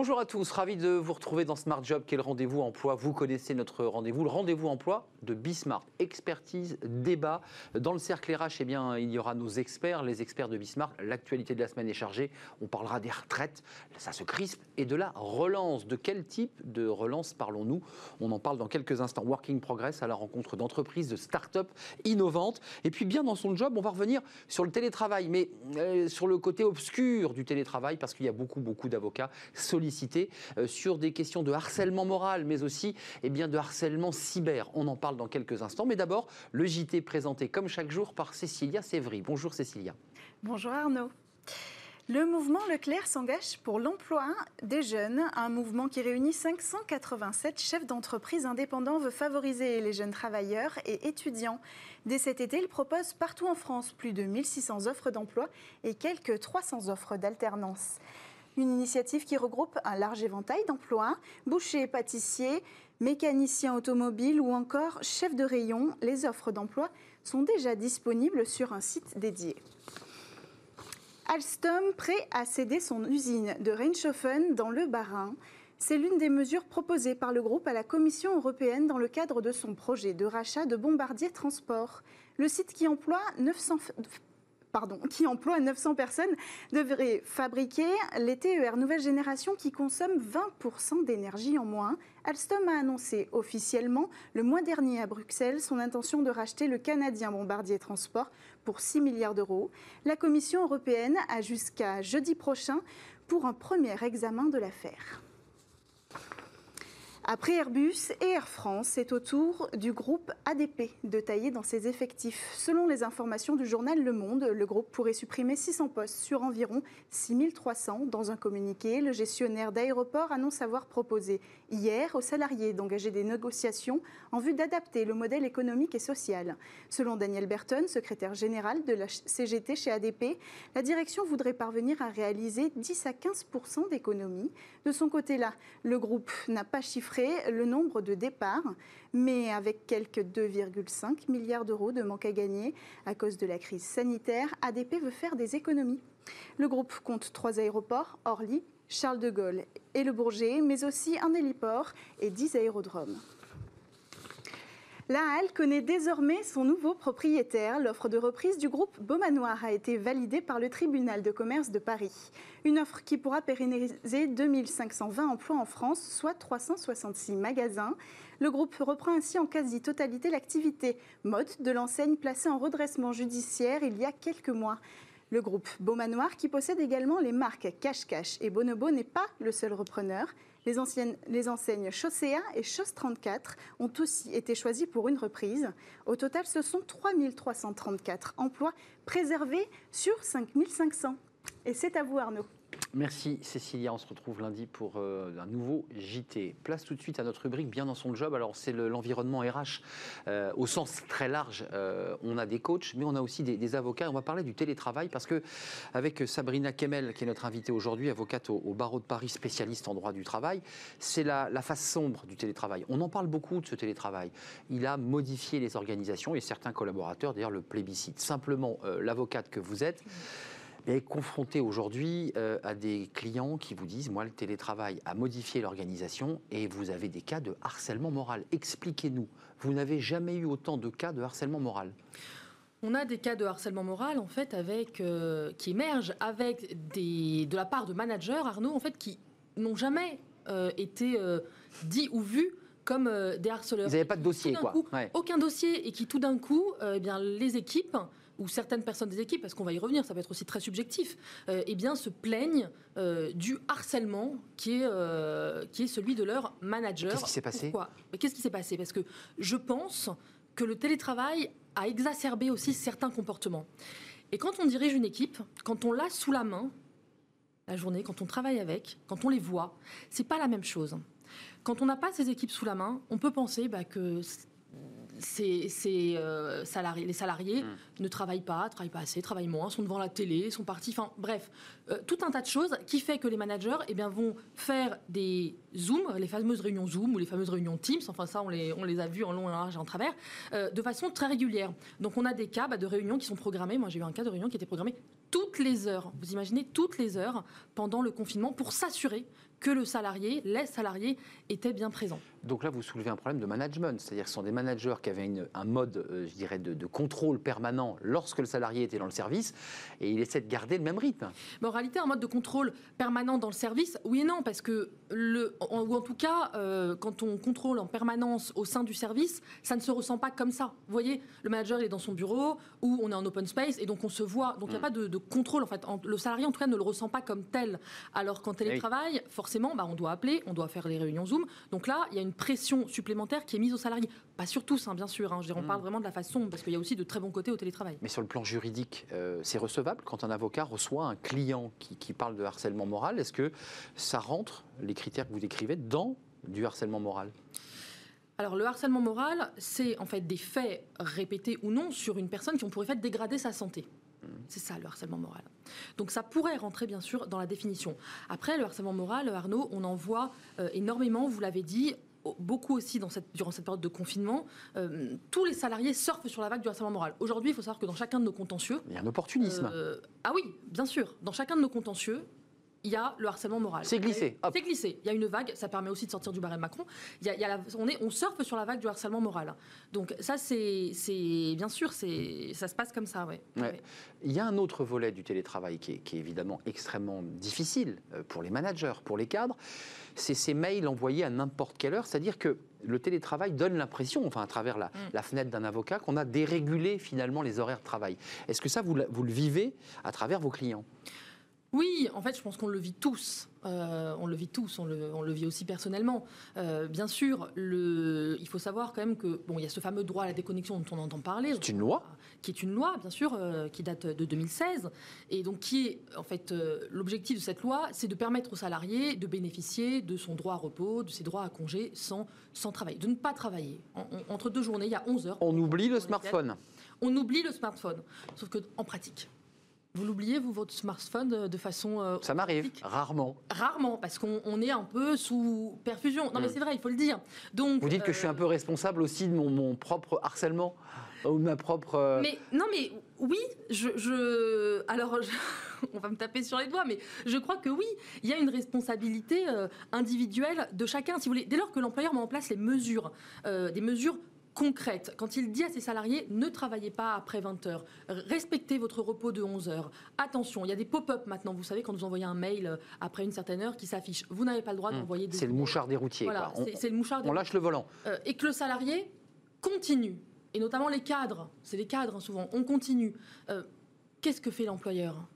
Bonjour à tous, ravi de vous retrouver dans Smart Job, qui rendez-vous emploi? Vous connaissez notre rendez-vous, le rendez-vous emploi de Bismart. Expertise, débat. Dans le cercle RH, eh bien, il y aura nos experts, les experts de Bismart. L'actualité de la semaine est chargée. On parlera des retraites, ça se crispe, et de la relance. De quel type de relance parlons-nous? On en parle dans quelques instants. Working Progress à la rencontre d'entreprises, de start-up innovantes. Et puis, bien dans son job, on va revenir sur le télétravail, mais euh, sur le côté obscur du télétravail, parce qu'il y a beaucoup, beaucoup d'avocats euh, sur des questions de harcèlement moral, mais aussi eh bien, de harcèlement cyber. On en parle dans quelques instants. Mais d'abord, le JT présenté comme chaque jour par Cécilia Sévry. Bonjour Cécilia. Bonjour Arnaud. Le mouvement Leclerc s'engage pour l'emploi des jeunes. Un mouvement qui réunit 587 chefs d'entreprise indépendants veut favoriser les jeunes travailleurs et étudiants. Dès cet été, il propose partout en France plus de 1600 offres d'emploi et quelques 300 offres d'alternance. Une initiative qui regroupe un large éventail d'emplois, bouchers, pâtissiers, mécaniciens automobiles ou encore chefs de rayon. Les offres d'emploi sont déjà disponibles sur un site dédié. Alstom prêt à céder son usine de Reinshofen dans le Bas-Rhin. C'est l'une des mesures proposées par le groupe à la Commission européenne dans le cadre de son projet de rachat de Bombardier Transport. Le site qui emploie 900 pardon, qui emploie 900 personnes devrait fabriquer les TER nouvelle génération qui consomment 20% d'énergie en moins. Alstom a annoncé officiellement le mois dernier à Bruxelles son intention de racheter le canadien Bombardier Transport pour 6 milliards d'euros. La Commission européenne a jusqu'à jeudi prochain pour un premier examen de l'affaire. Après Airbus et Air France, c'est au tour du groupe ADP de tailler dans ses effectifs. Selon les informations du journal Le Monde, le groupe pourrait supprimer 600 postes sur environ 6300. Dans un communiqué, le gestionnaire d'aéroport annonce avoir proposé hier aux salariés d'engager des négociations en vue d'adapter le modèle économique et social. Selon Daniel Burton, secrétaire général de la CGT chez ADP, la direction voudrait parvenir à réaliser 10 à 15% d'économies. De son côté-là, le groupe n'a pas chiffré le nombre de départs, mais avec quelques 2,5 milliards d'euros de manque à gagner à cause de la crise sanitaire, ADP veut faire des économies. Le groupe compte trois aéroports, Orly, Charles de Gaulle et Le Bourget, mais aussi un héliport et 10 aérodromes. La Halle connaît désormais son nouveau propriétaire. L'offre de reprise du groupe Beaumanoir a été validée par le tribunal de commerce de Paris. Une offre qui pourra pérenniser 2520 emplois en France, soit 366 magasins. Le groupe reprend ainsi en quasi-totalité l'activité mode de l'enseigne placée en redressement judiciaire il y a quelques mois. Le groupe Beaumanoir, qui possède également les marques Cash Cash et Bonobo, n'est pas le seul repreneur. Les, anciennes, les enseignes Chaussea et Chausse 34 ont aussi été choisies pour une reprise. Au total, ce sont 3334 emplois préservés sur 5500. Et c'est à vous, Arnaud. Merci Cécilia, on se retrouve lundi pour euh, un nouveau JT. Place tout de suite à notre rubrique Bien dans son job. Alors c'est l'environnement RH euh, au sens très large. Euh, on a des coachs, mais on a aussi des, avocats. On va parler du télétravail parce que avec Sabrina Kemel, qui est notre invitée aujourd'hui, avocate au, barreau de Paris, spécialiste en droit du travail, c'est la, la, face sombre du télétravail. On en parle beaucoup de ce télétravail. Il a modifié les organisations et certains collaborateurs, d'ailleurs, le plébiscite. Simplement, l'avocate que vous êtes est confronté aujourd'hui euh, à des clients qui vous disent, moi, le télétravail a modifié l'organisation et vous avez des cas de harcèlement moral. Expliquez-nous, vous n'avez jamais eu autant de cas de harcèlement moral on a des cas de harcèlement moral en fait avec euh, qui émergent avec des de la part de managers Arnaud en fait qui n'ont jamais euh, été dits ou vus comme des harceleurs. Vous n'avez pas de dossier quoi. Aucun dossier et qui tout d'un coup, eh bien les équipes ou certaines personnes des équipes, parce qu'on va y revenir, ça peut être aussi très subjectif, euh, eh bien, se plaignent euh, du harcèlement qui est, euh, qui est celui de leur manager. Qu'est-ce qui s'est passé? Qu'est-ce qui s'est passé? Parce que je pense que le télétravail a exacerbé aussi certains comportements. Et quand on dirige une équipe, quand on l'a sous la main, la journée, quand on travaille avec, quand on les voit, c'est pas la même chose. Quand on n'a pas ces équipes sous la main, on peut penser bah, que ces, euh, salariés, les salariés hmm. ne travaillent pas, travaillent pas assez, travaillent moins, sont devant la télé, sont partis, enfin bref, euh, tout un tas de choses qui fait que les managers eh bien, vont faire des Zooms, les fameuses réunions Zoom ou les fameuses réunions Teams, enfin ça on les, on les a vues en long, en large et en travers, euh, de façon très régulière. Donc on a des cas bah, de réunions qui sont programmées, moi j'ai eu un cas de réunion qui était programmé toutes les heures, vous imaginez toutes les heures pendant le confinement pour s'assurer que le salarié, les salariés étaient bien présents. Donc là, vous soulevez un problème de management, c'est-à-dire que ce sont des managers qui avaient un mode, euh, je dirais, de, contrôle permanent lorsque le salarié était dans le service, et il essaie de garder le même rythme. Mais en réalité, un mode de contrôle permanent dans le service, oui et non, parce que, le, ou en tout cas, euh, quand on contrôle en permanence au sein du service, ça ne se ressent pas comme ça. Vous voyez, le manager est dans son bureau, ou on est en open space, et donc on se voit, donc il n'y a mm. pas de, contrôle, en fait. le salarié, en tout cas, ne le ressent pas comme tel. Alors qu'en télétravail, forcément, bah, on doit appeler, on doit faire les réunions Zoom, donc là, il y a une pression supplémentaire qui est mise aux salariés. Pas sur tous, hein, bien sûr. Hein. Je on mm. parle vraiment de la façon, parce qu'il y a aussi de très bons côtés au télétravail. Mais sur le plan juridique, euh, c'est recevable quand un avocat reçoit un client qui, parle de harcèlement moral? Est-ce que ça rentre, les critères que vous décrivez, dans du harcèlement moral alors le harcèlement moral, c'est en fait des faits répétés ou non sur une personne qui ont pour effet de dégrader sa santé. Mm. C'est ça le harcèlement moral. Donc ça pourrait rentrer bien sûr dans la définition. Après le harcèlement moral, Arnaud, on en voit euh, énormément, vous l'avez dit, beaucoup aussi dans cette, durant cette période de confinement, euh, tous les salariés surfent sur la vague du harcèlement moral. Aujourd'hui, il faut savoir que dans chacun de nos contentieux... Il y a un opportunisme. Euh, ah oui, bien sûr. Dans chacun de nos contentieux, il y a le harcèlement moral. C'est glissé. C'est glissé. Il y a une vague, ça permet aussi de sortir du barème Macron. Il y a, on, est, on surfe sur la vague du harcèlement moral. Donc ça, c'est bien sûr, ça se passe comme ça. Ouais. Il y a un autre volet du télétravail qui est, qui est évidemment extrêmement difficile euh, pour les managers, pour les cadres. C'est ces mails envoyés à n'importe quelle heure. C'est-à-dire que le télétravail donne l'impression, enfin à travers la, mm. la fenêtre d'un avocat, qu'on a dérégulé finalement les horaires de travail. Est-ce que ça, vous, vous le vivez à travers vos clients? Oui, en fait, je pense qu'on le vit tous. Euh, on le vit tous, on le, vit aussi personnellement. Euh, bien sûr, il faut savoir quand même que bon, il y a ce fameux droit à la déconnexion dont on entend parler. C'est une loi qui est une loi, bien sûr, euh, qui date de 2016 et donc qui est en fait l'objectif de cette loi, c'est de permettre aux salariés de bénéficier de son droit à repos, de ses droits à congé sans sans travailler, de ne pas travailler entre deux journées. Il y a 11 heures. On oublie le smartphone. On oublie le smartphone, sauf que en pratique, vous l'oubliez, vous, votre smartphone, de façon. Euh, ça m'arrive, rarement. Rarement, parce qu'on est un peu sous perfusion. Non, mais mm. c'est vrai, il faut le dire. Donc, vous dites que je suis un peu responsable aussi de mon, propre harcèlement ou de ma propre. Euh, mais non, mais oui, je. alors, on va me taper sur les doigts, mais je crois que oui, il y a une responsabilité euh, individuelle de chacun. Si vous voulez, dès lors que l'employeur met en place les mesures, des mesures concrète. Quand il dit à ses salariés ne travaillez pas après 20 heures, respectez votre repos de 11 heures. Attention, il y a des pop-up maintenant. Vous savez, quand vous envoyez un mail euh, après une certaine heure qui s'affiche, vous n'avez pas le droit hmm. d'envoyer des. C'est le mouchard des routiers. Voilà, c'est le mouchard On lâche le volant. Euh, et que le salarié continue, et notamment les cadres, c'est les cadres hein, souvent, on continue. Euh, qu'est-ce que fait l'employeur?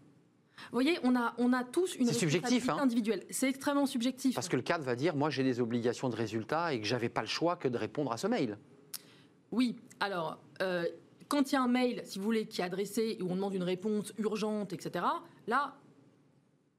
Vous voyez, on a, on a tous une responsabilité hein. individuelle. C'est extrêmement subjectif. Parce que le cadre va dire, moi j'ai des obligations de résultat et que j'avais pas le choix que de répondre à ce mail. Oui, alors, euh, quand il y a un mail, si vous voulez, qui est adressé et où on demande une réponse urgente, etc., là,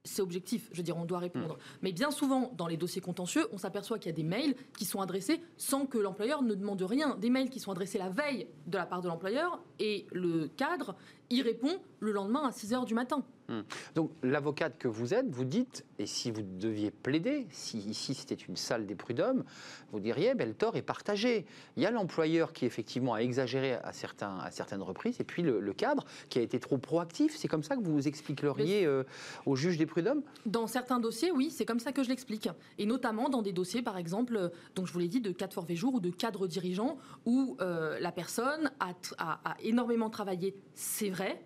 c'est objectif, je veux dire, on doit répondre. Hmm. Mais bien souvent, dans les dossiers contentieux, on s'aperçoit qu'il y a des mails qui sont adressés sans que l'employeur ne demande rien. Des mails qui sont adressés la veille de la part de l'employeur et le cadre y répond le lendemain à 6 heures du matin. Hmm. Donc l'avocate que vous êtes, vous dites, et si vous deviez plaider, si ici c'était une salle des prud'hommes, vous diriez, ben, le tort est partagé. Il y a l'employeur qui effectivement a exagéré à, certains, à certaines reprises, et puis le, cadre qui a été trop proactif. C'est comme ça que vous expliqueriez euh, au juge des prud'hommes? Dans certains dossiers, oui, c'est comme ça que je l'explique. Et notamment dans des dossiers, par exemple, euh, donc je vous l'ai dit, de cadre forfait jour ou de cadre dirigeant, où euh, la personne a, a, énormément travaillé, c'est vrai,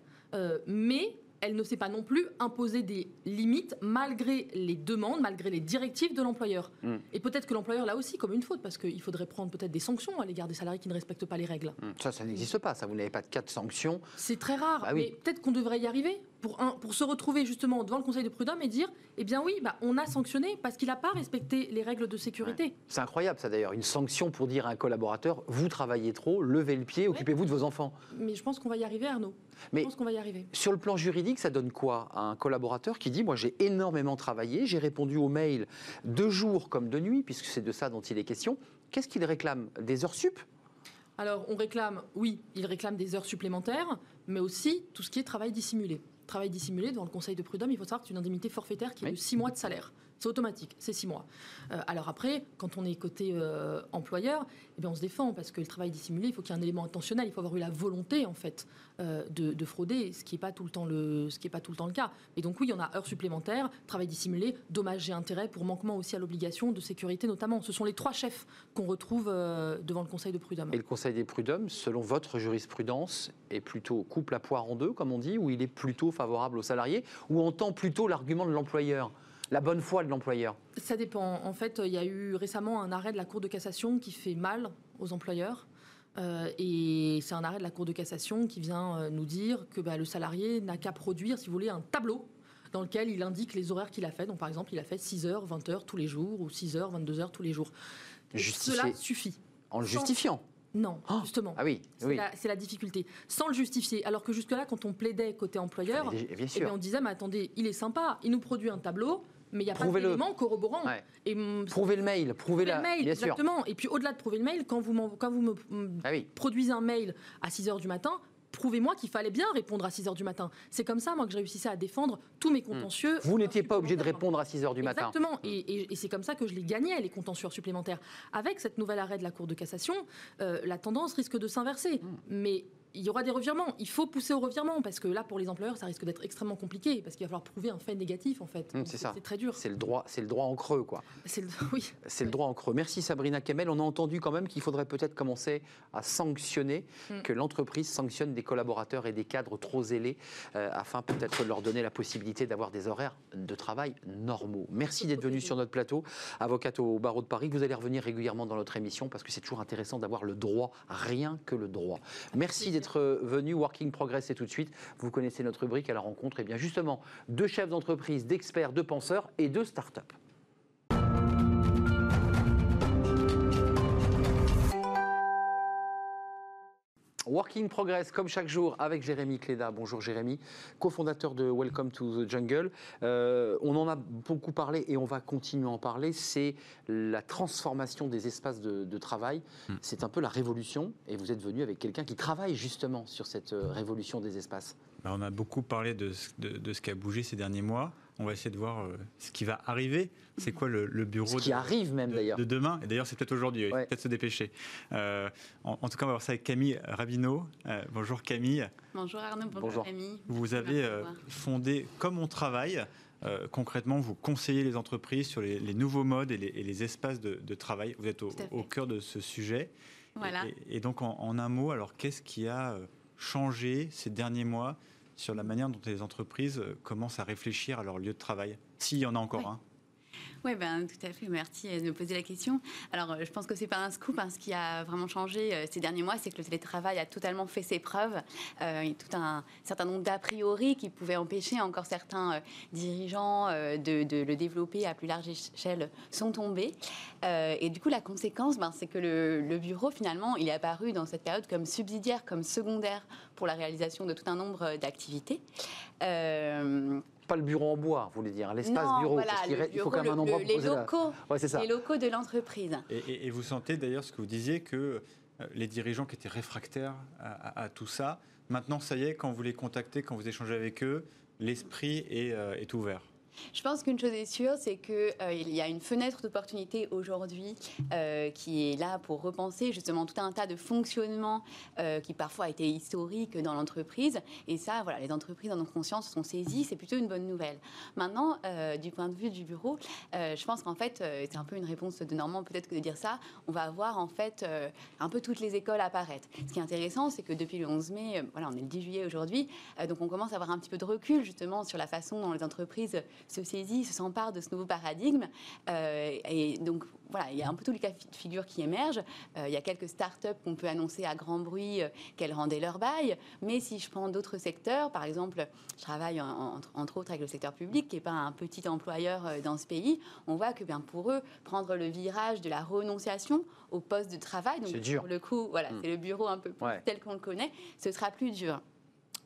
mais elle ne sait pas non plus imposer des limites malgré les demandes, malgré les directives de l'employeur. Hmm. Et peut-être que l'employeur l'a aussi comme une faute, parce qu'il faudrait prendre peut-être des sanctions à l'égard des salariés qui ne respectent pas les règles. Hmm. Ça, ça n'existe pas, ça. Vous n'avez pas de cas de sanctions. C'est très rare, bah mais peut-être qu'on devrait y arriver pour, un, pour se retrouver justement devant le Conseil de prud'homme et dire, eh bien oui, bah, on a sanctionné parce qu'il n'a pas respecté les règles de sécurité. C'est incroyable ça d'ailleurs, une sanction pour dire à un collaborateur, vous travaillez trop, levez le pied, occupez-vous de vos enfants. Mais je pense qu'on va y arriver Arnaud. Mais je pense qu'on va y arriver. Sur le plan juridique, ça donne quoi à un collaborateur qui dit, moi j'ai énormément travaillé, j'ai répondu aux mails de jour comme de nuit, puisque c'est de ça dont il est question. Qu'est-ce qu'il réclame? Des heures sup? Alors, on réclame, oui, il réclame des heures supplémentaires, mais aussi tout ce qui est travail dissimulé travail dissimulé devant le Conseil de prud'homme, il faut savoir que c'est une indemnité forfaitaire qui est de 6 mois de salaire. C'est automatique, c'est six mois. Euh, alors après, quand on est côté euh, employeur, eh bien on se défend parce que le travail dissimulé, il faut qu'il y ait un élément intentionnel, il faut avoir eu la volonté en fait euh, de, frauder, ce qui n'est pas tout le temps le, ce qui est pas tout le temps le cas. Et donc oui, il y en a heures supplémentaires, travail dissimulé, dommages et intérêts pour manquement aussi à l'obligation de sécurité notamment. Ce sont les trois chefs qu'on retrouve devant le Conseil de prud'homme. Et le Conseil des prud'hommes, selon votre jurisprudence, est plutôt coupe la poire en deux, comme on dit, ou il est plutôt favorable aux salariés, ou entend plutôt l'argument de l'employeur? La bonne foi de l'employeur Ça dépend. En fait, il y a eu récemment un arrêt de la Cour de cassation qui fait mal aux employeurs. Euh, et c'est un arrêt de la Cour de cassation qui vient euh, nous dire que bah, le salarié n'a qu'à produire, si vous voulez, un tableau dans lequel il indique les horaires qu'il a fait. Donc, par exemple, il a fait 6 heures, 20 heures tous les jours, ou 6 heures, 22 heures tous les jours. Cela suffit. En le justifiant non, oh justement. Ah oui, c'est la, la, difficulté. Sans le justifier. Alors que jusque-là, quand on plaidait côté employeur, eh bien, on disait, mais attendez, il est sympa, il nous produit un tableau, mais il n'y a pas d'éléments corroborants. Et prouvez le mail, prouvez la. Le mail, exactement. Et puis au-delà de prouver le mail, quand vous, quand vous me ah produisez un mail à 6 h du matin, prouvez-moi qu'il fallait bien répondre à 6 h du matin. C'est comme ça, moi, que je réussissais à défendre tous mes contentieux. Vous n'étiez pas obligé de répondre à 6 h du matin. Exactement. Et, c'est comme ça que je les gagnais, les contentieux supplémentaires. Avec cette nouvelle arrêt de la Cour de cassation, euh, la tendance risque de s'inverser. Hmm. Mais il y aura des revirements. Il faut pousser au revirement parce que là, pour les employeurs, ça risque d'être extrêmement compliqué parce qu'il va falloir prouver un fait négatif en fait. Mmh, c'est ça. C'est très dur. C'est le droit, c'est le droit en creux quoi. C'est le, oui. C'est le droit en creux. Merci Sabrina Kemel. On a entendu quand même qu'il faudrait peut-être commencer à sanctionner, mmh. que l'entreprise sanctionne des collaborateurs et des cadres trop zélés euh, afin peut-être de leur donner la possibilité d'avoir des horaires de travail normaux. Merci d'être venu sur notre plateau, avocate au barreau de Paris. Vous allez revenir régulièrement dans notre émission parce que c'est toujours intéressant d'avoir le droit, rien que le droit. Merci d'être venu. Working Progress, et tout de suite. Vous connaissez notre rubrique à la rencontre. Et eh bien justement, deux chefs d'entreprise, d'experts, de penseurs et de start-up. Working Progress, comme chaque jour, avec Jérémy Cléda. Bonjour Jérémy, cofondateur de Welcome to the Jungle. Euh, on en a beaucoup parlé et on va continuer à en parler. C'est la transformation des espaces de, travail. Hmm. C'est un peu la révolution et vous êtes venu avec quelqu'un qui travaille justement sur cette euh, révolution des espaces. Bah, on a beaucoup parlé de, de ce qui a bougé ces derniers mois. On va essayer de voir euh, ce qui va arriver. C'est quoi le, bureau ce qui arrive même d'ailleurs de demain Et d'ailleurs, c'est peut-être aujourd'hui. Peut-être se dépêcher. Euh, en, tout cas, on va voir ça avec Camille Rabineau. Euh, bonjour Camille. Bonjour Arnaud. Bonjour, Camille. Vous avez fondé Comme on travaille. concrètement, vous conseillez les entreprises sur les, nouveaux modes et les, espaces de, travail. Vous êtes au, cœur de ce sujet. Voilà. Et, donc, en, en, un mot, alors qu'est-ce qui a changé ces derniers mois sur la manière dont les entreprises euh, commencent à réfléchir à leur lieu de travail, s'il y en a encore un oui, ben, tout à fait. Merci de me poser la question. Alors, euh, je pense que c'est pas un scoop. Hein. Ce qui a vraiment changé euh, ces derniers mois, c'est que le télétravail a totalement fait ses preuves. Euh, il y a tout un certain nombre d'a priori qui pouvaient empêcher encore certains dirigeants de, le développer à plus large échelle sont tombés. et du coup, la conséquence, ben, c'est que le, le, bureau, finalement, il est apparu dans cette période comme subsidiaire, comme secondaire pour la réalisation de tout un nombre d'activités pas le bureau en bois, vous voulez dire, l'espace bureau. Voilà, il faut quand même un endroit les, locaux, les locaux de l'entreprise. Et, vous sentez d'ailleurs ce que vous disiez que euh, les dirigeants qui étaient réfractaires à, tout ça, maintenant, ça y est, quand vous les contactez, quand vous échangez avec eux, l'esprit est, euh, est ouvert. Je pense qu'une chose est sûre, c'est qu'il euh, y a une fenêtre d'opportunité aujourd'hui euh, qui est là pour repenser justement tout un tas de fonctionnements euh, qui parfois étaient historiques dans l'entreprise. Et ça, voilà, les entreprises en ont conscience, sont saisies, c'est plutôt une bonne nouvelle. Maintenant, du point de vue du bureau, je pense qu'en fait, c'est un peu une réponse de Normand peut-être que de dire ça, on va voir en fait un peu toutes les écoles apparaître. Ce qui est intéressant, c'est que depuis le 11 mai, voilà, on est le 10 juillet aujourd'hui, donc on commence à avoir un petit peu de recul justement sur la façon dont les entreprises se saisit, se s'empare de ce nouveau paradigme. Euh, et donc, voilà, il y a un peu tous les cas de figure qui émergent. Euh, il y a quelques start-up qu'on peut annoncer à grand bruit euh, qu'elles rendaient leur bail. Mais si je prends d'autres secteurs, par exemple, je travaille entre autres avec le secteur public, qui n'est pas un petit employeur dans ce pays, on voit que bien pour eux, prendre le virage de la renonciation au poste de travail, donc dur. pour le coup, voilà, hmm. c'est le bureau un peu tel qu'on le connaît, ce sera plus dur.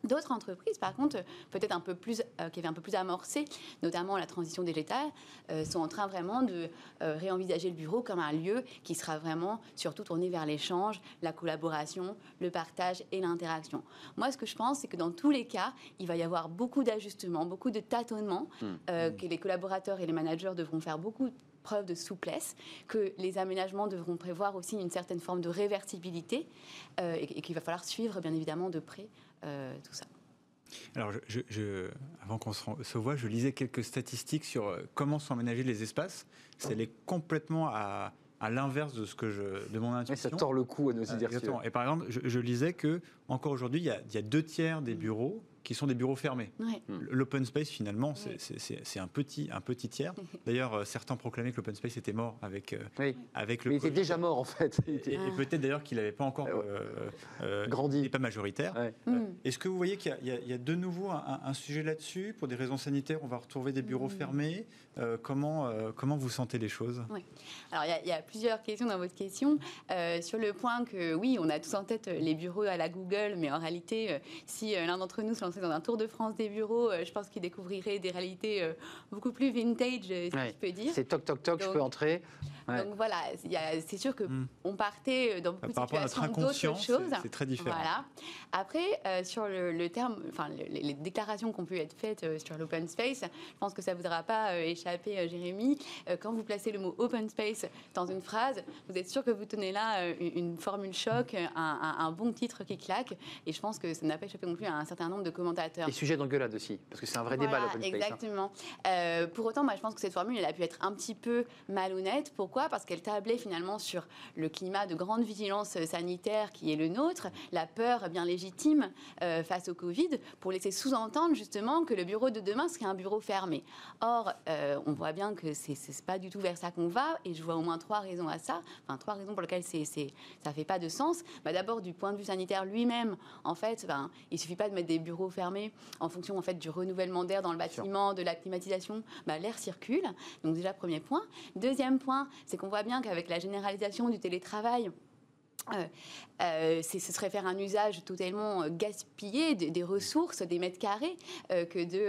D'autres entreprises, par contre, peut-être un peu plus, euh, qui avaient un peu plus amorcé, notamment la transition digitale, euh, sont en train vraiment de euh, réenvisager le bureau comme un lieu qui sera vraiment surtout tourné vers l'échange, la collaboration, le partage et l'interaction. Moi, ce que je pense, c'est que dans tous les cas, il va y avoir beaucoup d'ajustements, beaucoup de tâtonnements, Mmh. que les collaborateurs et les managers devront faire beaucoup preuve de souplesse, que les aménagements devront prévoir aussi une certaine forme de réversibilité euh, et, et qu'il va falloir suivre bien évidemment de près euh, tout ça. Alors, je, je- je- avant qu'on se, voit, je lisais quelques statistiques sur euh, comment sont aménagés les espaces. C'est allé complètement à, à l'inverse de ce que je, de mon intuition. ça tord le cou à nos Euh, idées exactement. reçues. Et par exemple, je, je lisais que encore aujourd'hui, il y, a, il y a deux tiers des bureaux qui sont des bureaux fermés. Ouais. L'open space, finalement, c'est- un petit, un petit tiers. D'ailleurs, euh, certains proclamaient que l'open space était mort avec, euh, Oui. avec le Mais il était déjà mort en fait. Et, et peut-être d'ailleurs qu'il n'avait pas encore Ouais. euh, euh, Grandi. il n'est pas majoritaire. Ouais. Euh, Mm. Est-ce que vous voyez qu'il y a- y, y de nouveau un, un sujet là-dessus Pour des raisons sanitaires, on va retrouver des bureaux Mm. fermés. Euh, comment, euh, comment vous sentez les choses? Alors, il y a- il y, a plusieurs questions dans votre question. Euh, sur le point que, oui, on a tous en tête les bureaux à la Google, mais en réalité, si l'un d'entre nous se dans un tour de France des bureaux, euh, je pense qu'il découvrirait des réalités euh, beaucoup plus vintage, euh, si Ouais. je peux dire. C'est toc toc toc, je peux entrer. Ouais. Donc voilà, c'est sûr que Mm. on partait dans beaucoup de Par rapport à notre situations d'autres choses. c'est très différent. Voilà. Après, euh, sur le, le terme, enfin, le- les, déclarations qui ont pu être faites euh, sur l'open space, je pense que ça ne voudra pas euh, échapper, euh, Jérémy. Euh, quand vous placez le mot open space dans une phrase, vous êtes sûr que vous tenez là euh, une, une formule choc, un, un- un bon titre qui claque. Et je pense que ça n'a pas échappé non plus à un certain nombre de commentateurs. Et sujet d'engueulade aussi, parce que c'est un vrai débat l'open space. hein. Exactement. Euh, pour autant, moi, je pense que cette formule, elle a pu être un petit peu malhonnête. Pourquoi? Parce qu'elle tablait finalement sur le climat de grande vigilance sanitaire qui est le nôtre, la peur bien légitime euh, face au Covid, pour laisser sous-entendre justement que le bureau de demain serait un bureau fermé. Or, euh, on voit bien que c'est pas du tout vers ça qu'on va, et je vois au moins trois raisons à ça. Enfin, trois raisons pour lesquelles c'est- ça fait pas de sens. Bah, D'abord, du point de vue sanitaire lui-même, en fait, ben, il suffit pas de mettre des bureaux fermés en fonction en fait du renouvellement d'air dans le bâtiment, de la climatisation. Bah, L'air circule. Donc déjà premier point. Deuxième point, c'est qu'on voit bien qu'avec la généralisation du télétravail. Euh, euh, ce serait faire un usage totalement euh, gaspillé des, des ressources, des mètres carrés, euh, que de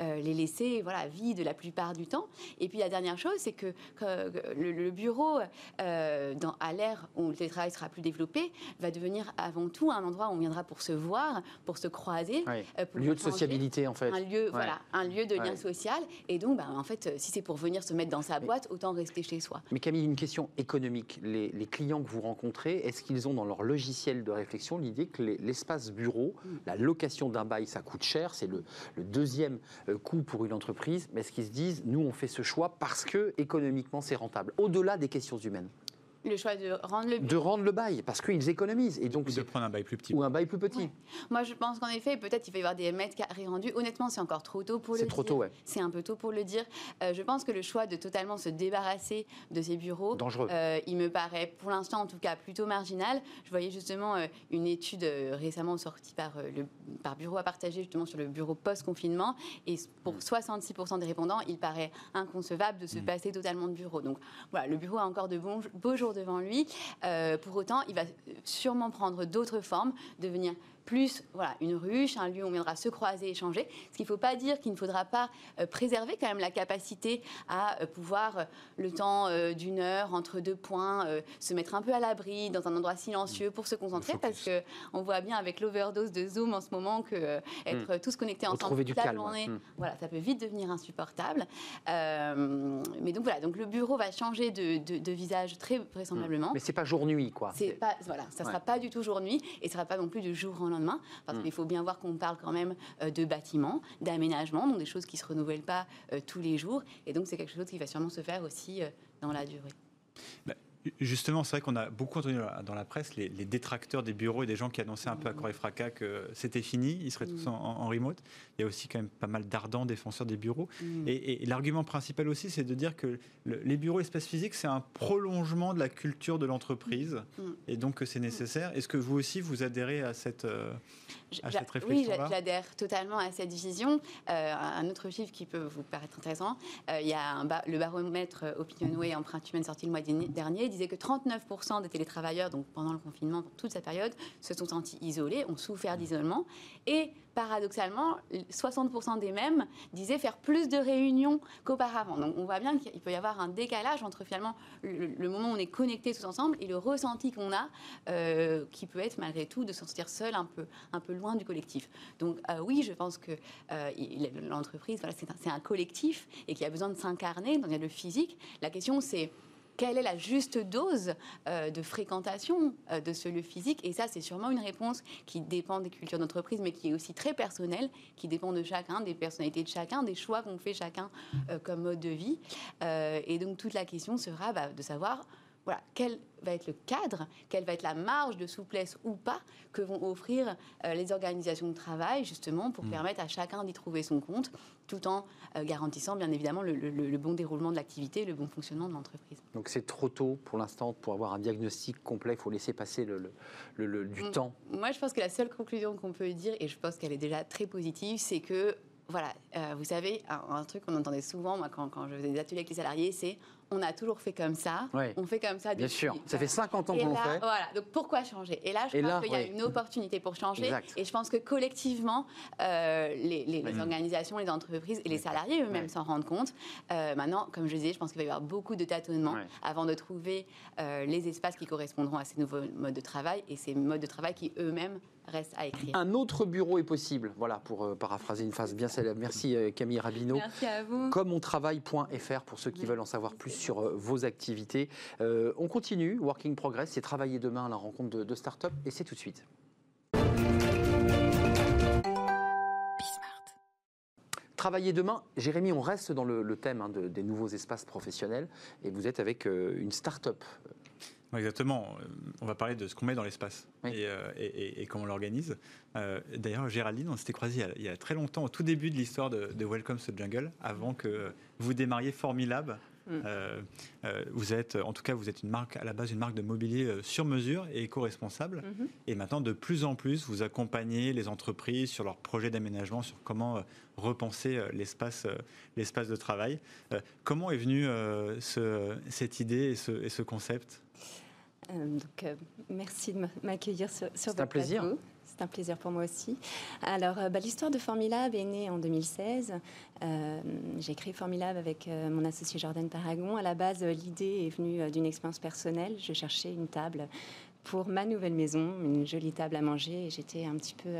euh, les laisser voilà, vides la plupart du temps. Et puis la dernière chose, c'est que, le, le bureau, dans, à l'ère où le télétravail sera plus développé, va devenir avant tout un endroit où on viendra pour se voir, pour se croiser, pour Lieu de sociabilité en fait. Un lieu, Ouais. voilà, un lieu de lien social. Et donc, bah, en fait, si c'est pour venir se mettre dans sa boîte, autant rester chez soi. Mais Camille, une question économique. Les, les clients que vous rencontrez, est-ce qu'ils ont dans leur logiciel de réflexion l'idée que les- l'espace bureau, Mm. la location d'un bail, ça coûte cher, c'est le, le deuxième euh, coût pour une entreprise, mais est-ce qu'ils se disent, nous on fait ce choix parce que économiquement c'est rentable, au-delà des questions humaines, Le choix de rendre le de rendre le bail, parce qu'ils économisent, et donc Ou de c'est- prendre un bail plus petit. ou un bail plus petit. Ouais. Moi, je pense qu'en effet, peut-être il va y avoir des mètres carrés rendus. Honnêtement, c'est encore trop tôt pour le C'est dire. trop tôt, ouais. C'est un peu tôt pour le dire. Euh, je pense que le choix de totalement se débarrasser de ces bureaux, Dangereux. euh, il me paraît, pour l'instant en tout cas, plutôt marginal. Je voyais justement euh, une étude euh, récemment sortie par, euh, le, par Bureau à partager, justement sur le bureau post-confinement. Et pour 66% des répondants, il paraît inconcevable de se passer totalement de bureau. Donc voilà, le bureau a encore de bons, beaux jours devant lui. Euh, pour autant, il va sûrement prendre d'autres formes, devenir plus voilà, une ruche, un lieu où on viendra se croiser, échanger. Ce qu'il ne faut pas dire qu'il ne faudra pas euh, préserver quand même la capacité à euh, pouvoir, euh, le temps d'une heure, entre deux points, se mettre un peu à l'abri, dans un endroit silencieux pour se concentrer, parce qu'on voit bien avec l'overdose de Zoom en ce moment que euh, être tous connectés ensemble toute la calme, journée, ouais. Mm. voilà, ça peut vite devenir insupportable. Euh, mais donc voilà, donc le bureau va changer de, de- de visage très vraisemblablement. Mais c'est pas jour-nuit, quoi. C'est pas, voilà, ça ne sera pas du tout jour-nuit et ce sera pas non plus du jour au lendemain. Parce Mm. qu'il faut bien voir qu'on parle quand même euh, de bâtiments, d'aménagements, donc des choses qui se renouvellent pas euh, tous les jours. Et donc c'est quelque chose qui va sûrement se faire aussi euh, dans la durée. Justement, c'est vrai qu'on a beaucoup entendu dans la- presse les, les détracteurs des bureaux et des gens qui annonçaient un peu à corps et fracas que c'était fini, ils seraient tous en, en remote. Il y a aussi quand même pas mal d'ardents défenseurs des bureaux. Mm. Et, et l'argument principal aussi, c'est de dire que le- les bureaux espaces physiques, c'est un prolongement de la culture de l'entreprise Mm. et donc que c'est nécessaire. Est-ce que vous aussi, vous adhérez à cette... euh, à cette oui, réflexion-là? j'a- j'adhère totalement à cette vision. Euh, un autre chiffre qui peut vous paraître intéressant, euh, il y a un ba- le baromètre Opinionway Empreinte Humaine sorti le mois dernier disait que 39% des télétravailleurs, donc pendant le confinement, toute cette période, se sont sentis isolés, ont souffert d'isolement. Et paradoxalement, 60% des mêmes disaient faire plus de réunions qu'auparavant. Donc on voit bien qu'il peut y avoir un décalage entre finalement le, moment où on est connectés tous ensemble et le ressenti qu'on a, euh, qui peut être malgré tout de se sentir seul, un peu, un peu loin du collectif. Donc euh, oui, je pense que euh, l'entreprise, voilà, c'est un, un, collectif et qui a besoin de s'incarner dans le physique. La question c'est quelle est la juste dose euh, de fréquentation euh, de ce lieu physique? Et ça, c'est sûrement une réponse qui dépend des cultures d'entreprise, mais qui est aussi très personnelle, qui dépend de chacun, des personnalités de chacun, des choix qu'on fait chacun euh, comme mode de vie. et donc, toute la question sera bah, de savoir voilà, quel va être le cadre, quelle va être la marge de souplesse ou pas que vont offrir euh, les organisations de travail, justement, pour mm. permettre à chacun d'y trouver son compte, tout en euh, garantissant, bien évidemment, le, bon déroulement de l'activité, le bon fonctionnement de l'entreprise. Donc c'est trop tôt pour l'instant pour avoir un diagnostic complet, il faut laisser passer le, du mm. temps. Moi, je pense que la seule conclusion qu'on peut dire, et je pense qu'elle est déjà très positive, c'est que voilà, euh, vous savez, un, truc qu'on entendait souvent, moi, quand, quand je faisais des ateliers avec les salariés, c'est on a toujours fait comme ça. On fait comme ça depuis. Bien sûr, ça fait 50 ans qu'on fait. Voilà, donc pourquoi changer? Et là, je pense qu'il y a une opportunité pour changer. Et je pense que collectivement, euh, les, organisations, les entreprises et les salariés eux-mêmes s'en rendent compte. Euh, maintenant, comme je disais, je pense qu'il va y avoir beaucoup de tâtonnements avant de trouver euh, les espaces qui correspondront à ces nouveaux modes de travail et ces modes de travail qui eux-mêmes restent à écrire. Un autre bureau est possible, voilà, pour paraphraser une phrase bien célèbre. Merci Camille Rabineau. Merci à vous. Comme on travaille.fr pour ceux qui veulent en savoir plus sur euh, vos activités. Euh, on continue, Working Progress, c'est travailler demain à la rencontre de, de start-up et c'est tout de suite. Travailler demain, Jérémy, on reste dans le, thème hein, des nouveaux espaces professionnels et vous êtes avec euh, une start-up. Exactement. On va parler de ce qu'on met dans l'espace et, comment on l'organise. D'ailleurs, Géraldine, on s'était croisé il, y a très longtemps, au tout début de l'histoire de, de, Welcome to Jungle, avant que vous démarriez Formilab, Mm. Euh, euh, vous êtes, en tout cas, vous êtes une marque à la base une marque de mobilier euh, sur mesure et éco-responsable. Mm-hmm. Et maintenant, de plus en plus, vous accompagnez les entreprises sur leurs projets d'aménagement, sur comment repenser l'espace, l'espace de travail. comment est venue ce, cette idée et ce, et ce concept? Donc, merci de m'accueillir sur, sur C'est un plaisir. C'est un plaisir pour moi aussi. Alors, euh, bah, l'histoire de Formilab est née en 2016. Euh, j'ai créé Formilab avec euh, mon associé Jordan Paragon. À la base, l'idée est venue d'une expérience personnelle. Je cherchais une table pour ma nouvelle maison, une jolie table à manger. Et j'étais un petit peu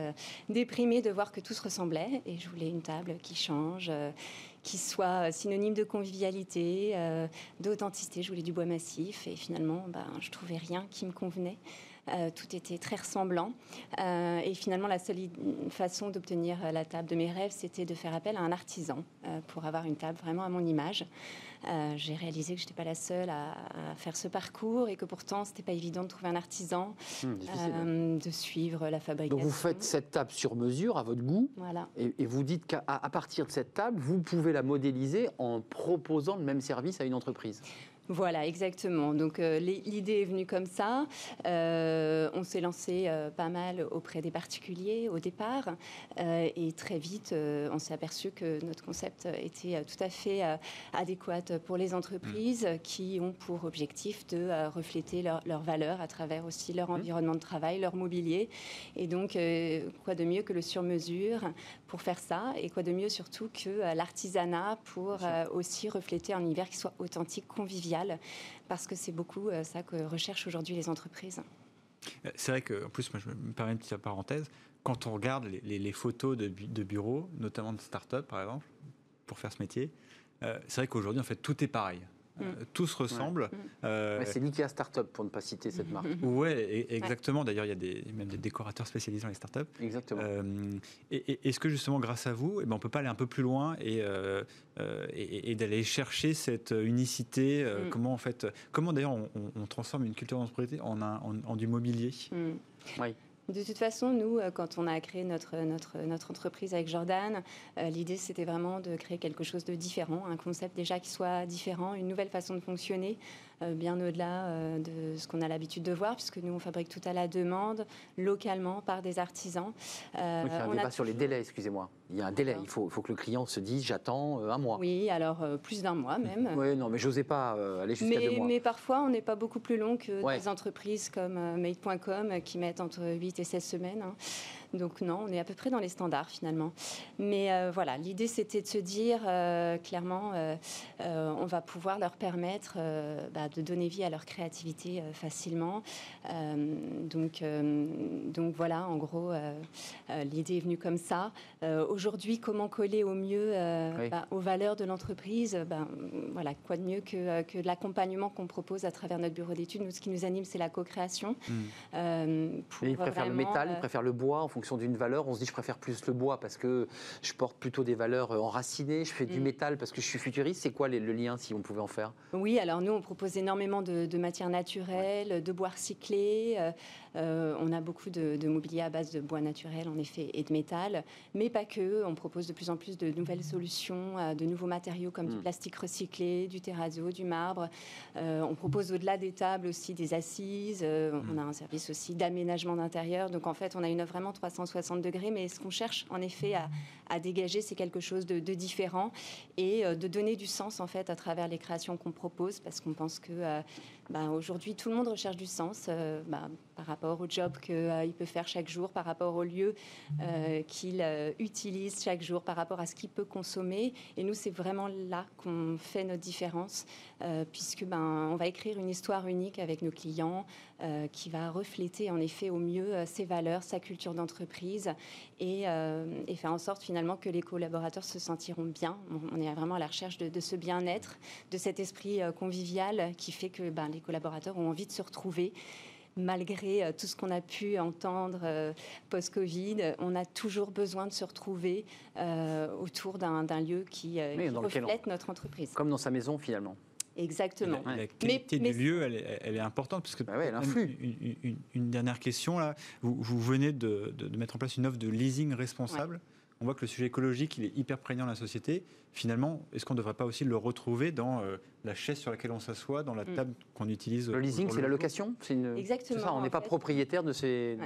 déprimée de voir que tout se ressemblait. Et je voulais une table qui change, qui soit synonyme de convivialité, d'authenticité. Je voulais du bois massif. Et finalement, bah, je trouvais rien qui me convenait. Euh, tout était très ressemblant. Euh, et finalement, la seule façon d'obtenir la table de mes rêves, c'était de faire appel à un artisan euh, pour avoir une table vraiment à mon image. J'ai réalisé que je n'étais pas la seule à, faire ce parcours et que pourtant, ce n'était pas évident de trouver un artisan, hmm, de suivre la fabrication. Donc vous faites cette table sur mesure à votre goût. Voilà. Et, vous dites qu'à partir de cette table, vous pouvez la modéliser en proposant le même service à une entreprise. Voilà, exactement. Donc euh, l'idée est venue comme ça. Euh, on s'est lancé euh, pas mal auprès des particuliers au départ et très vite on s'est aperçu que notre concept était tout à fait adéquat pour les entreprises mmh. qui ont pour objectif de refléter leurs leur valeurs à travers aussi leur mmh. environnement de travail, leur mobilier. Et donc quoi de mieux que le sur-mesure pour faire ça? Et quoi de mieux surtout que l'artisanat pour aussi refléter un univers qui soit authentique, convivial parce que c'est beaucoup euh, ça que recherchent aujourd'hui les entreprises. Euh, c'est vrai que, en plus, moi, je me permets une petite parenthèse. Quand on regarde les, photos de, bureaux, notamment de start-up, par exemple, pour faire ce métier, euh, c'est vrai qu'aujourd'hui, en fait, tout est pareil. Euh, mm. tous ressemblent. Mm. Euh, c'est l'IKEA Startup, pour ne pas citer cette marque. Oui, exactement. D'ailleurs, il y a des, même des décorateurs spécialisés dans les startups. Exactement. Euh, et, est-ce que justement, grâce à vous, eh ben, on peut pas aller un peu plus loin et, et, d'aller chercher cette unicité mm. Comment, en fait, comment d'ailleurs on, transforme une culture d'entreprise en, en, en, du mobilier? Oui. De toute façon, nous, euh, quand on a créé notre, entreprise avec Jordan, euh, l'idée c'était vraiment de créer quelque chose de différent, un concept déjà qui soit différent, une nouvelle façon de fonctionner, bien au-delà euh, de ce qu'on a l'habitude de voir, puisque nous, on fabrique tout à la demande, localement, par des artisans. Euh, oui, il y a un débat sur les délais, excusez-moi. Il y a un délai. Il faut, faut, que le client se dise j'attends un mois. Oui, alors plus d'un mois même. Oui, non, mais j'osais pas aller jusqu'à deux mois. Mais parfois, on n'est pas beaucoup plus long que des entreprises comme Made.com qui mettent entre 8 et 16 semaines. Hein. Donc non, on est à peu près dans les standards finalement. Mais euh, voilà, l'idée c'était de se dire euh, clairement, euh, on va pouvoir leur permettre bah, de donner vie à leur créativité facilement. donc, donc voilà, en gros, l'idée est venue comme ça. Aujourd'hui, comment coller au mieux bah, aux valeurs de l'entreprise ben, Voilà, quoi de mieux que, que de l'accompagnement qu'on propose à travers notre bureau d'études. Nous, ce qui nous anime, c'est la co-création. Mmh. ils préfèrent le métal, ils préfèrent le bois en fonction d'une valeur, on se dit je préfère plus le bois parce que je porte plutôt des valeurs euh, enracinées, je fais du mm. métal parce que je suis futuriste. C'est quoi le lien si on pouvait en faire? Oui, alors nous on propose énormément de, matières naturelles, de bois recyclés. Euh, euh, on a beaucoup de, mobilier à base de bois naturel en effet et de métal, mais pas que. On propose de plus en plus de nouvelles solutions, de nouveaux matériaux comme du mm. plastique recyclé, du terrazzo, du marbre. on propose au-delà des tables aussi des assises. On a un service aussi d'aménagement d'intérieur. Donc en fait, on a une offre vraiment 360 degrés, mais ce qu'on cherche en effet à, dégager, c'est quelque chose de, différent et euh, de donner du sens en fait à travers les créations qu'on propose, parce qu'on pense que euh, bah, aujourd'hui tout le monde recherche du sens euh, bah, par rapport au job qu'il peut faire chaque jour, par rapport au lieu qu'il utilise chaque jour, par rapport à ce qu'il peut consommer. Et nous, c'est vraiment là qu'on fait notre différence, puisque ben, on va écrire une histoire unique avec nos clients qui va refléter en effet au mieux ses valeurs, sa culture d'entreprise et, faire en sorte finalement que les collaborateurs se sentiront bien. On est vraiment à la recherche de, ce bien-être, de cet esprit convivial qui fait que ben, les collaborateurs ont envie de se retrouver malgré tout ce qu'on a pu entendre post-Covid, on a toujours besoin de se retrouver autour d'un lieu qui, reflète notre entreprise. Comme dans sa maison finalement. Exactement. La, qualité du lieu, elle est, importante. Parce que bah elle influe. Une, dernière question, là. Vous, venez de, mettre en place une offre de leasing responsable. On voit que le sujet écologique, il est hyper prégnant dans la société. Finalement, est-ce qu'on ne devrait pas aussi le retrouver dans euh, la chaise sur laquelle on s'assoit, dans la mm. table qu'on utilise Le leasing, c'est la location une... Exactement. Ça, on n'est pas propriétaire de ces...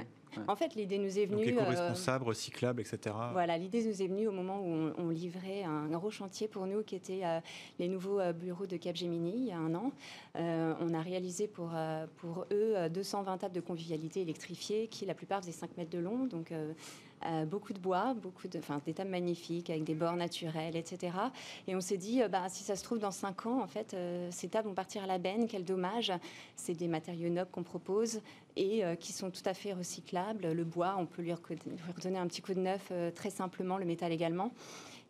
En fait, l'idée nous est venue. Donc éco-responsable, euh, recyclable, etc. Voilà, l'idée nous est venue au moment où on, livrait un gros chantier pour nous qui était euh, les nouveaux euh, bureaux de Capgemini il y a un an. on a réalisé pour, pour eux 220 tables de convivialité électrifiées qui, la plupart, faisaient 5 mètres de long. Donc, beaucoup de bois, beaucoup de, enfin, des tables magnifiques avec des bords naturels, etc. Et on s'est dit, bah, si ça se trouve dans 5 ans, en fait, ces tables vont partir à la benne. Quel dommage. C'est des matériaux nobles qu'on propose et qui sont tout à fait recyclables le bois, on peut lui redonner un petit coup de neuf euh, très simplement, le métal également.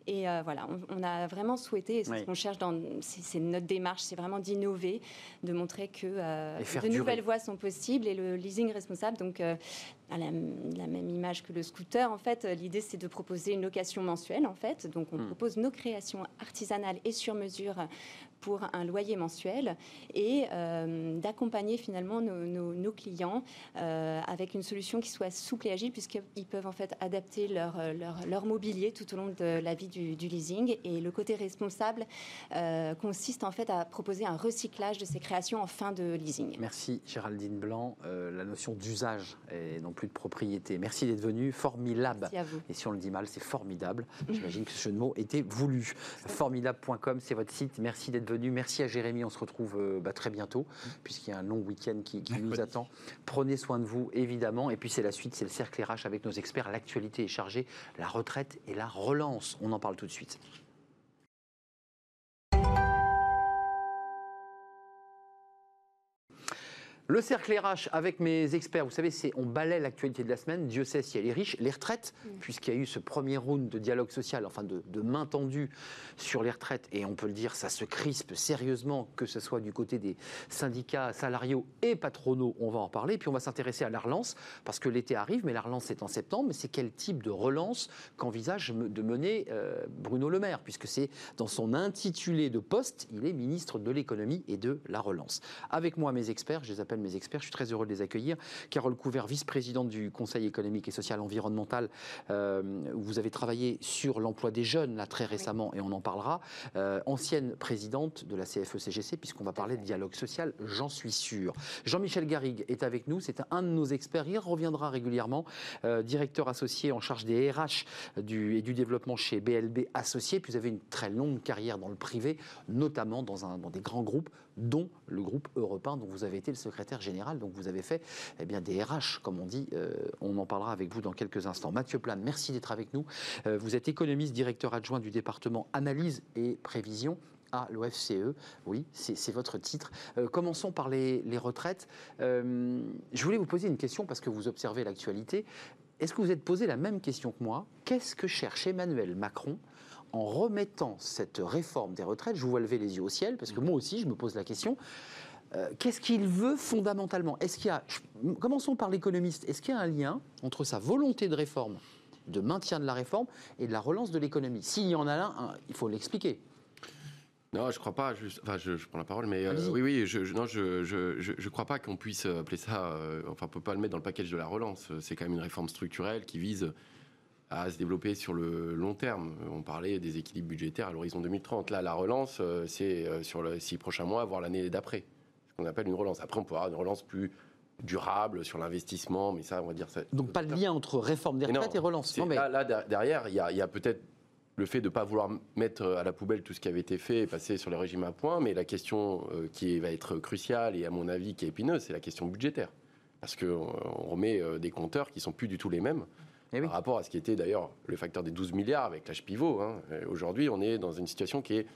Et euh, voilà, on, a vraiment souhaité, ce qu'on cherche dans c'est notre démarche, c'est vraiment d'innover, de montrer que euh, de nouvelles voies sont possibles et le leasing responsable, donc à la, même image que le scooter, en fait, l'idée c'est de proposer une location mensuelle, en fait. Donc on hmm. propose nos créations artisanales et sur mesure pour un loyer mensuel et euh, d'accompagner finalement nos, clients euh, avec une solution qui soit souple et agile puisqu'ils peuvent en fait adapter leur, leur, mobilier tout au long de la vie du, leasing et le côté responsable euh, consiste en fait à proposer un recyclage de ces créations en fin de leasing. Merci Géraldine Blanc. la notion d'usage et non plus de propriété. Merci d'être venue. Formidable. Merci à vous. Et si on le dit mal, c'est formidable. J'imagine que ce jeu de mots était voulu. Formidable.com, c'est votre site. Merci d'être venu. Merci à Jérémy. On se retrouve euh, bah, très bientôt, puisqu'il y a un long week-end qui, nous attend. Prenez soin de vous, évidemment. Et puis, c'est la suite, c'est le cercle RH avec nos experts. L'actualité est chargée. La retraite et la relance. On en parle tout de suite. Le cercle RH avec mes experts, vous savez, c'est on balaie l'actualité de la semaine. Dieu sait si elle est riche. Les retraites, puisqu'il y a eu ce premier round de dialogue social, enfin de, main tendue sur les retraites, et on peut le dire, ça se crispe sérieusement, que ce soit du côté des syndicats salariaux et patronaux. On va en parler. Puis on va s'intéresser à la relance, parce que l'été arrive, mais la relance est en septembre. Mais c'est quel type de relance qu'envisage de mener euh, Bruno Le Maire, puisque c'est dans son intitulé de poste, il est ministre de l'économie et de la relance. Avec moi, mes experts, je les appelle j'appelle mes experts. Je suis très heureux de les accueillir. Carole Couvert, vice-présidente du Conseil économique et social environnemental. vous avez travaillé sur l'emploi des jeunes là très récemment et on en parlera. ancienne présidente de la CFE-CGC, puisqu'on va parler de dialogue social, j'en suis sûr. Jean-Michel Garrigue est avec nous. C'est un de nos experts. Il reviendra régulièrement. directeur associé en charge des RH du, et du développement chez BLB Associés. Puis vous avez une très longue carrière dans le privé, notamment dans, un, dans des grands groupes, dont le groupe européen, dont vous avez été le secrétaire général. Donc vous avez fait eh bien, des RH, comme on dit. Euh, on en parlera avec vous dans quelques instants. Mathieu Plan, merci d'être avec nous. Euh, vous êtes économiste, directeur adjoint du département Analyse et Prévision à l'OFCE. Oui, c'est votre titre. Euh, commençons par les retraites. je voulais vous poser une question parce que vous observez l'actualité. Est-ce que vous êtes posé la même question que moi? Qu'est-ce que cherche Emmanuel Macron en remettant cette réforme des retraites? Je vous vois lever les yeux au ciel, parce que moi aussi, je me pose la question. Euh, qu'est-ce qu'il veut fondamentalement? Est-ce qu'il y a, commençons par l'économiste, est-ce qu'il y a un lien entre sa volonté de réforme, de maintien de la réforme et de la relance de l'économie? S'il y en a un, il faut l'expliquer. Non, je crois pas. enfin, je, prends la parole, mais euh, oui, oui, je, non, je, je, crois pas qu'on puisse appeler ça. Euh, enfin, on peut pas le mettre dans le package de la relance. C'est quand même une réforme structurelle qui vise à se développer sur le long terme. On parlait des équilibres budgétaires à l'horizon 2030. Là, la relance, euh, c'est sur les six prochains mois, voire l'année d'après. Ce qu'on appelle une relance. Après, on peut avoir une relance plus durable sur l'investissement, mais ça, on va dire ça. Donc pas de lien entre réforme des retraites et relance. Non, mais... là, derrière, il y a peut-être le fait de ne pas vouloir mettre à la poubelle tout ce qui avait été fait et passer sur le régime à point, mais la question euh, qui va être cruciale et à mon avis qui est épineuse, c'est la question budgétaire. Parce qu'on euh, remet euh, des compteurs qui sont plus du tout les mêmes. Eh par rapport à ce qui était d'ailleurs le facteur des 12 milliards avec l'âge pivot. Hein. Aujourd'hui, on est dans une situation qui est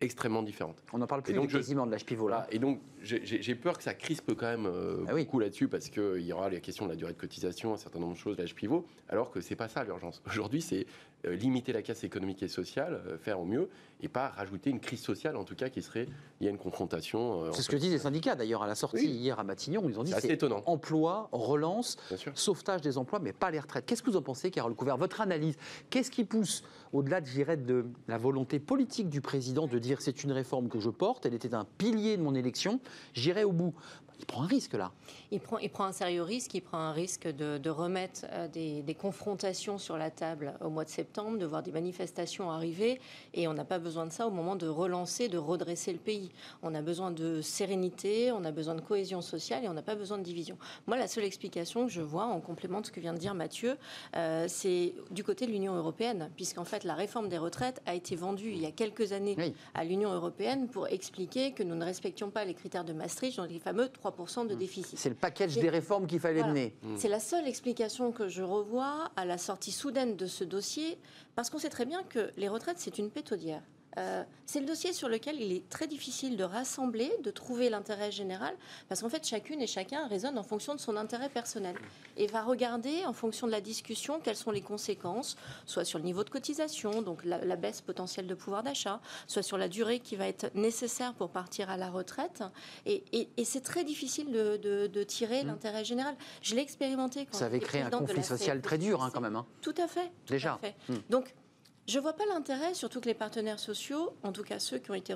extrêmement différente. On en parle plus donc, quasiment de l'âge pivot là. Et donc j'ai peur que ça crispe quand même ah beaucoup là-dessus parce qu'il y aura la question de la durée de cotisation, un certain nombre de choses, l'âge pivot, alors que c'est pas ça l'urgence. Aujourd'hui, c'est euh, limiter la casse économique et sociale, euh, faire au mieux, et pas rajouter une crise sociale, en tout cas, qui serait liée à une confrontation. Euh, c'est ce que disent les syndicats, d'ailleurs, à la sortie hier à Matignon. Ils ont dit c'est emploi, relance, sauvetage des emplois, mais pas les retraites. Qu'est-ce que vous en pensez, Carole Couvert? Votre analyse, qu'est-ce qui pousse, au-delà, de, de la volonté politique du président de dire c'est une réforme que je porte, elle était un pilier de mon élection, j'irai au bout? Il prend un risque là. Il prend, il prend un sérieux risque, il prend un risque de, remettre euh, des, confrontations sur la table au mois de septembre, de voir des manifestations arriver, et on n'a pas besoin de ça au moment de relancer, de redresser le pays. On a besoin de sérénité, on a besoin de cohésion sociale, et on n'a pas besoin de division. Moi, la seule explication que je vois, en complément de ce que vient de dire Mathieu, euh, c'est du côté de l'Union européenne, puisqu'en fait, la réforme des retraites a été vendue il y a quelques années à l'Union européenne pour expliquer que nous ne respections pas les critères de Maastricht, dans les fameux 3 de mmh. déficit. C'est le package des réformes qu'il fallait mener. Mmh. C'est la seule explication que je revois à la sortie soudaine de ce dossier, parce qu'on sait très bien que les retraites, c'est une pétodière. Euh, c'est le dossier sur lequel il est très difficile de rassembler, de trouver l'intérêt général, parce qu'en fait, chacune et chacun raisonne en fonction de son intérêt personnel et va regarder en fonction de la discussion quelles sont les conséquences, soit sur le niveau de cotisation, donc la, baisse potentielle de pouvoir d'achat, soit sur la durée qui va être nécessaire pour partir à la retraite. Et, c'est très difficile de, tirer mmh. l'intérêt général. Je l'ai expérimenté quand Ça avait créé un conflit social très dur, hein, quand même. Hein. Tout à fait. Déjà. Mmh. Donc, je ne vois pas l'intérêt, surtout que les partenaires sociaux, en tout cas ceux qui ont été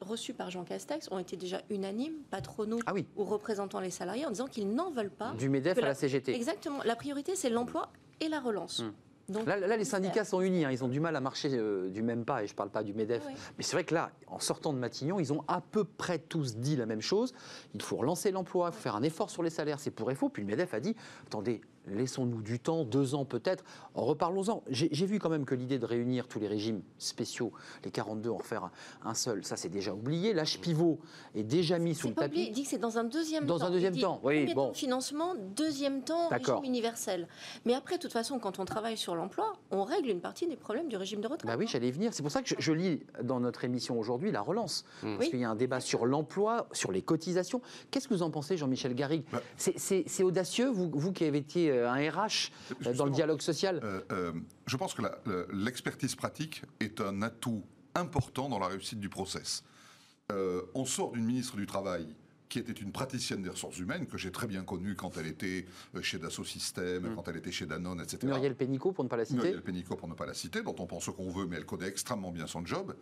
reçus par Jean Castex, ont été déjà unanimes, patronaux ah ou représentant les salariés, en disant qu'ils n'en veulent pas. Du MEDEF à la, CGT. Exactement. La priorité, c'est l'emploi et la relance. Hmm. là, les syndicats sont unis, hein. ils ont du mal à marcher euh, du même pas, et je ne parle pas du MEDEF. Mais c'est vrai que là, en sortant de Matignon, ils ont à peu près tous dit la même chose. Il faut relancer l'emploi, il faut faire un effort sur les salaires, c'est pour et faux. Puis le MEDEF a dit, attendez, laissons-nous du temps, deux ans peut-être, reparlons-en. J'ai vu quand même que l'idée de réunir tous les régimes spéciaux, les 42, en faire un seul, ça c'est déjà oublié. L'âge pivot est déjà mis sous le tapis. Oublié. Il dit que c'est dans un deuxième temps. Dans un deuxième temps, oui. Bon. financement, deuxième temps, régime universel. Mais après, de toute façon, quand on travaille sur l'emploi, on règle une partie des problèmes du régime de retraite. Bah oui, j'allais venir. C'est pour ça que je, lis dans notre émission aujourd'hui la relance. Mmh. Parce qu'il y a un débat sur l'emploi, sur les cotisations. Qu'est-ce que vous en pensez, Jean-Michel Garrigue? Bah. C'est audacieux, vous, vous qui avez été un RH euh, dans le dialogue social euh, euh, Je pense que l'expertise pratique est un atout important dans la réussite du process. on sort d'une ministre du Travail qui était une praticienne des ressources humaines, que j'ai très bien connue quand elle était chez Dassault Systèmes, mm. quand elle était chez Danone, etc. Muriel Pénicaud, pour ne pas la citer. Muriel Pénicaud, pour ne pas la citer, dont on pense ce qu'on veut, mais elle connaît extrêmement bien son job.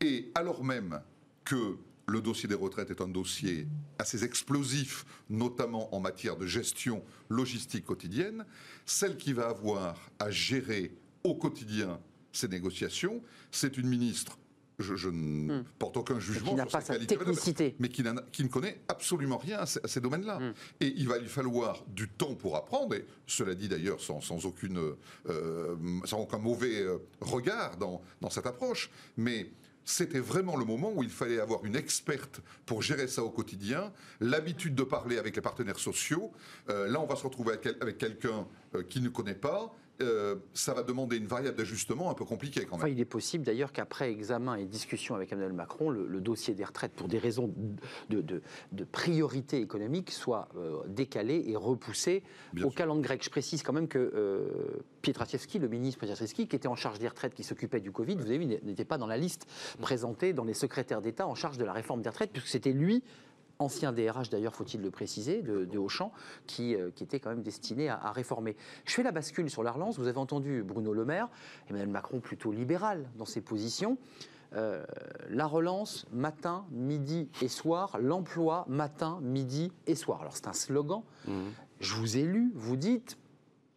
Et alors même que le dossier des retraites est un dossier assez explosif, notamment en matière de gestion logistique quotidienne. Celle qui va avoir à gérer au quotidien ces négociations, c'est une ministre je, ne hmm. porte aucun jugement. Qui n'a pas sa technicité. Mais qui, qui, ne connaît absolument rien à ces, domaines-là. Hmm. Et il va lui falloir du temps pour apprendre, et cela dit d'ailleurs sans, sans, aucune, euh, sans aucun mauvais euh, regard dans, dans cette approche. Mais c'était vraiment le moment où il fallait avoir une experte pour gérer ça au quotidien, l'habitude de parler avec les partenaires sociaux. Euh, là, on va se retrouver avec, quelqu'un qui ne connaît pas, euh, ça va demander une variable d'ajustement un peu compliquée quand même. il est possible d'ailleurs qu'après examen et discussion avec Emmanuel Macron, le, dossier des retraites, pour des raisons de, priorité économique, soit euh, décalé et repoussé au calendrier grec. Je précise quand même que euh, Pietraszewski, le ministre Pietraszewski, qui était en charge des retraites, qui s'occupait du Covid, vous avez vu, n'était pas dans la liste présentée dans les secrétaires d'État en charge de la réforme des retraites, puisque c'était lui ancien DRH d'ailleurs, faut-il le préciser, de, de Auchan, qui, euh, qui, était quand même destiné à, réformer. Je fais la bascule sur la relance. Vous avez entendu Bruno Le Maire, Emmanuel Macron plutôt libéral dans ses positions. Euh, la relance matin, midi et soir, l'emploi matin, midi et soir. Alors c'est un slogan. Mmh. Je vous ai lu, vous dites,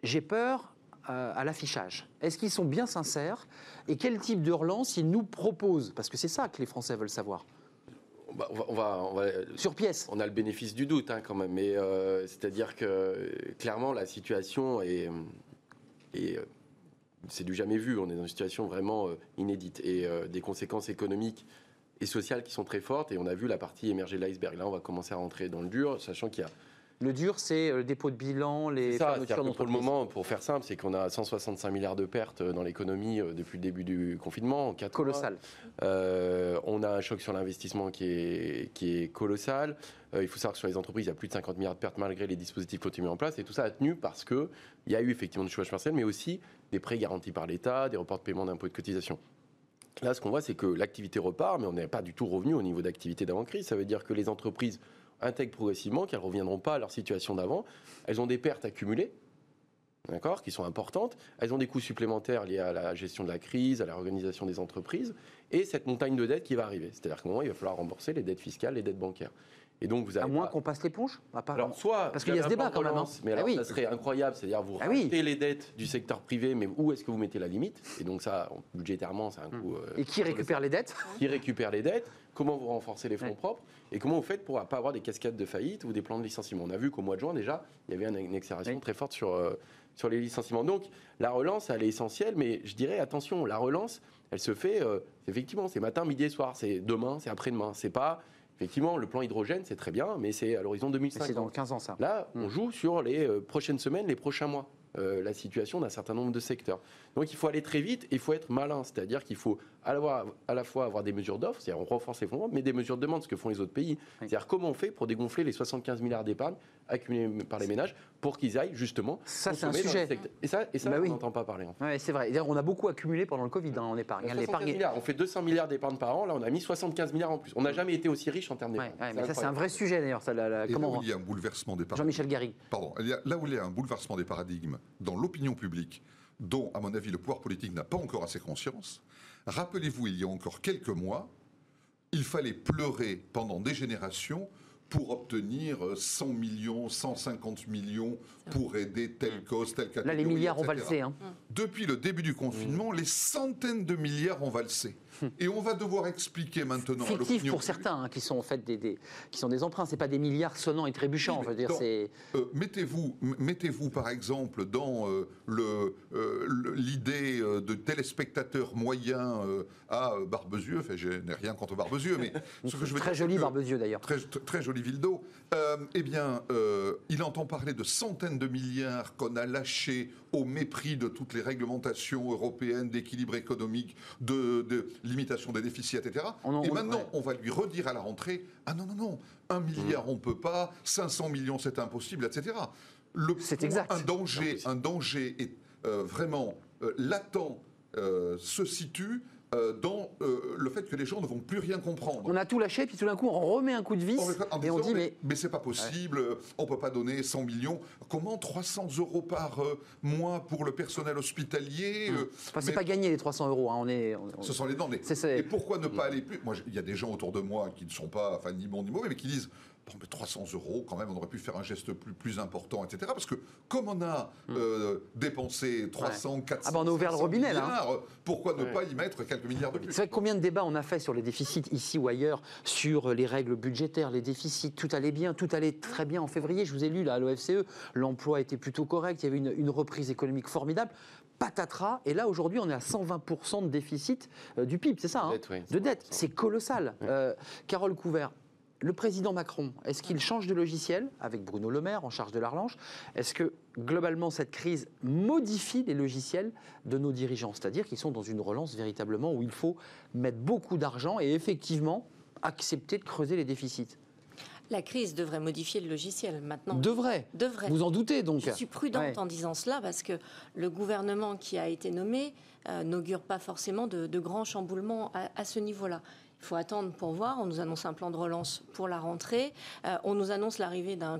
j'ai peur euh, à l'affichage. Est-ce qu'ils sont bien sincères Et quel type de relance ils nous proposent? Parce que c'est ça que les Français veulent savoir. Bah, on, va, on, va, Sur pièce. On a le bénéfice du doute hein, quand même, mais euh, c'est-à-dire que clairement la situation est, euh, c'est du jamais vu. On est dans une situation vraiment euh, inédite et des conséquences économiques et sociales qui sont très fortes. Et on a vu la partie émerger de l'iceberg. Là, on va commencer à rentrer dans le dur, sachant qu'il y a le dur, c'est le dépôt de bilan, les ça, fermetures Pour le moment, pour faire simple, c'est qu'on a 165 milliards de pertes dans l'économie depuis le début du confinement. En Colossal. Euh, on a un choc sur l'investissement qui est, qui est colossal. Euh, il faut savoir que sur les entreprises, il y a plus de 50 milliards de pertes malgré les dispositifs été mis en place. Et tout ça a tenu parce qu'il y a eu effectivement du chômage partiel, mais aussi des prêts garantis par l'État, des reports de paiement d'impôts de cotisation. Là, ce qu'on voit, c'est que l'activité repart, mais on n'est pas du tout revenu au niveau d'activité d'avant-crise. Ça veut dire que les entreprises intègrent progressivement qu'elles ne reviendront pas à leur situation d'avant. Elles ont des pertes accumulées, d'accord, qui sont importantes. Elles ont des coûts supplémentaires liés à la gestion de la crise, à l'organisation des entreprises, et cette montagne de dettes qui va arriver. C'est-à-dire qu'à un moment, il va falloir rembourser les dettes fiscales, les dettes bancaires. Et donc vous avez à moins qu'on passe l'éponge Alors, soit parce qu'il y a ce débat quand même. Hein. Mais alors, ah ça serait incroyable, c'est-à-dire vous ah les dettes du secteur privé, mais où est-ce que vous mettez la limite? Et donc ça, budgétairement, c'est un hmm. coût. Euh, et qui récupère les dettes? Qui récupère les dettes? Comment vous renforcez les fonds propres? Et comment vous faites pour ne pas avoir des cascades de faillite ou des plans de licenciement? On a vu qu'au mois de juin déjà, il y avait une accélération très forte sur euh, sur les licenciements. Donc la relance, elle est essentielle, mais je dirais attention, la relance, elle se fait euh, effectivement, c'est matin, midi et soir, c'est demain, c'est après-demain, c'est pas Effectivement, le plan hydrogène, c'est très bien, mais c'est à l'horizon 2050. C'est dans 15 ans, ça. Là, on hmm. joue sur les euh, prochaines semaines, les prochains mois. Euh, la situation d'un certain nombre de secteurs. Donc il faut aller très vite et il faut être malin, c'est-à-dire qu'il faut à la, à la, fois avoir des mesures d'offres, c'est-à-dire on renforce les fonds, mais des mesures de demande, ce que font les autres pays. C'est-à-dire comment on fait pour dégonfler les 75 milliards d'épargne accumulés par les ménages pour qu'ils aillent justement. Ça, c'est un sujet. Et ça, et ça bah on n'entend pas parler. En fait. c'est vrai. On a beaucoup accumulé pendant le Covid hein, en épargne. On fait 200 milliards d'épargne par an, là on a mis 75 milliards en plus. On n'a jamais été aussi riche en termes d'épargne. mais ça, c'est un vrai sujet d'ailleurs. comment... Là où il y a un bouleversement des Jean-Michel Garry. Pardon. Là où il y a un bouleversement des paradigmes dans l'opinion publique, dont, à mon avis, le pouvoir politique n'a pas encore assez conscience. Rappelez-vous, il y a encore quelques mois, il fallait pleurer pendant des générations pour obtenir 100 millions, 150 millions pour aider telle cause, telle catégorie. Là, les milliards ont valsé. Hein. Depuis le début du confinement, les centaines de milliards ont valsé. Et on va devoir expliquer maintenant. Fictif pour certains, hein, qui sont en fait des, qui sont des emprunts. C'est pas des milliards sonnants et trébuchants. je veux dire, c'est. Euh, mettez-vous, mettez-vous par exemple dans euh, le, euh, l'idée de téléspectateurs moyens à Barbezieux. Enfin, je n'ai rien contre Barbezieux, mais ce que je veux très joli Barbezieux d'ailleurs. Très, très jolie ville d'eau. eh bien, il entend parler de centaines de milliards qu'on a lâchés au mépris de toutes les réglementations européennes d'équilibre économique, de limitation des déficits, etc. et maintenant, on va lui redire à la rentrée Ah non, non, non, un milliard, on ne peut pas, 500 millions, c'est impossible, etc. C'est exact. Un danger, un danger est, euh, vraiment euh, latent euh, se situe euh, dans euh, fait que les gens ne vont plus rien comprendre. On a tout lâché, puis tout d'un coup, on remet un coup de vis En et on dit mais, mais mais c'est pas possible, on peut pas donner 100 millions. Comment 300 euros par euh, mois pour le personnel hospitalier euh, Enfin, c'est mais- pas gagné les 300 euros. hein, On est, on- Ce sont les dents. Et pourquoi ne pas aller plus? Moi, il y a des gens autour de moi qui ne sont pas, enfin, ni bons ni mauvais, mais qui disent. Bon, mais 300 euros, quand même, on aurait pu faire un geste plus, plus important, etc. Parce que comme on a euh, dépensé 300, 400, Hmm. Ah bah, on a ouvert le 500 robinet, là, hein. milliards, pourquoi ne Ouais. pas y mettre quelques milliards de plus? C'est vrai combien de débats on a fait sur les déficits ici ou ailleurs, sur les règles budgétaires, les déficits, tout allait bien, tout allait très bien en février. Je vous ai lu là à l'OFCE, l'emploi était plutôt correct, il y avait une, une reprise économique formidable. Patatras, et là aujourd'hui on est à 120% de déficit euh, du PIB, c'est ça hein? Dette, oui, De dette, 120%. c'est colossal. Euh, Carole Couvert, le président Macron, est-ce qu'il change de logiciel avec Bruno Le Maire en charge de la relance Est-ce que globalement cette crise modifie les logiciels de nos dirigeants? C'est-à-dire qu'ils sont dans une relance véritablement où il faut mettre beaucoup d'argent et effectivement accepter de creuser les déficits La crise devrait modifier le logiciel maintenant. Devrait. Devrait. Vous en doutez donc Je suis prudente Ouais. en disant cela parce que le gouvernement qui a été nommé euh, n'augure pas forcément de, de grands chamboulements à, à ce niveau-là. Faut attendre pour voir. On nous annonce un plan de relance pour la rentrée. Euh, on nous annonce l'arrivée d'un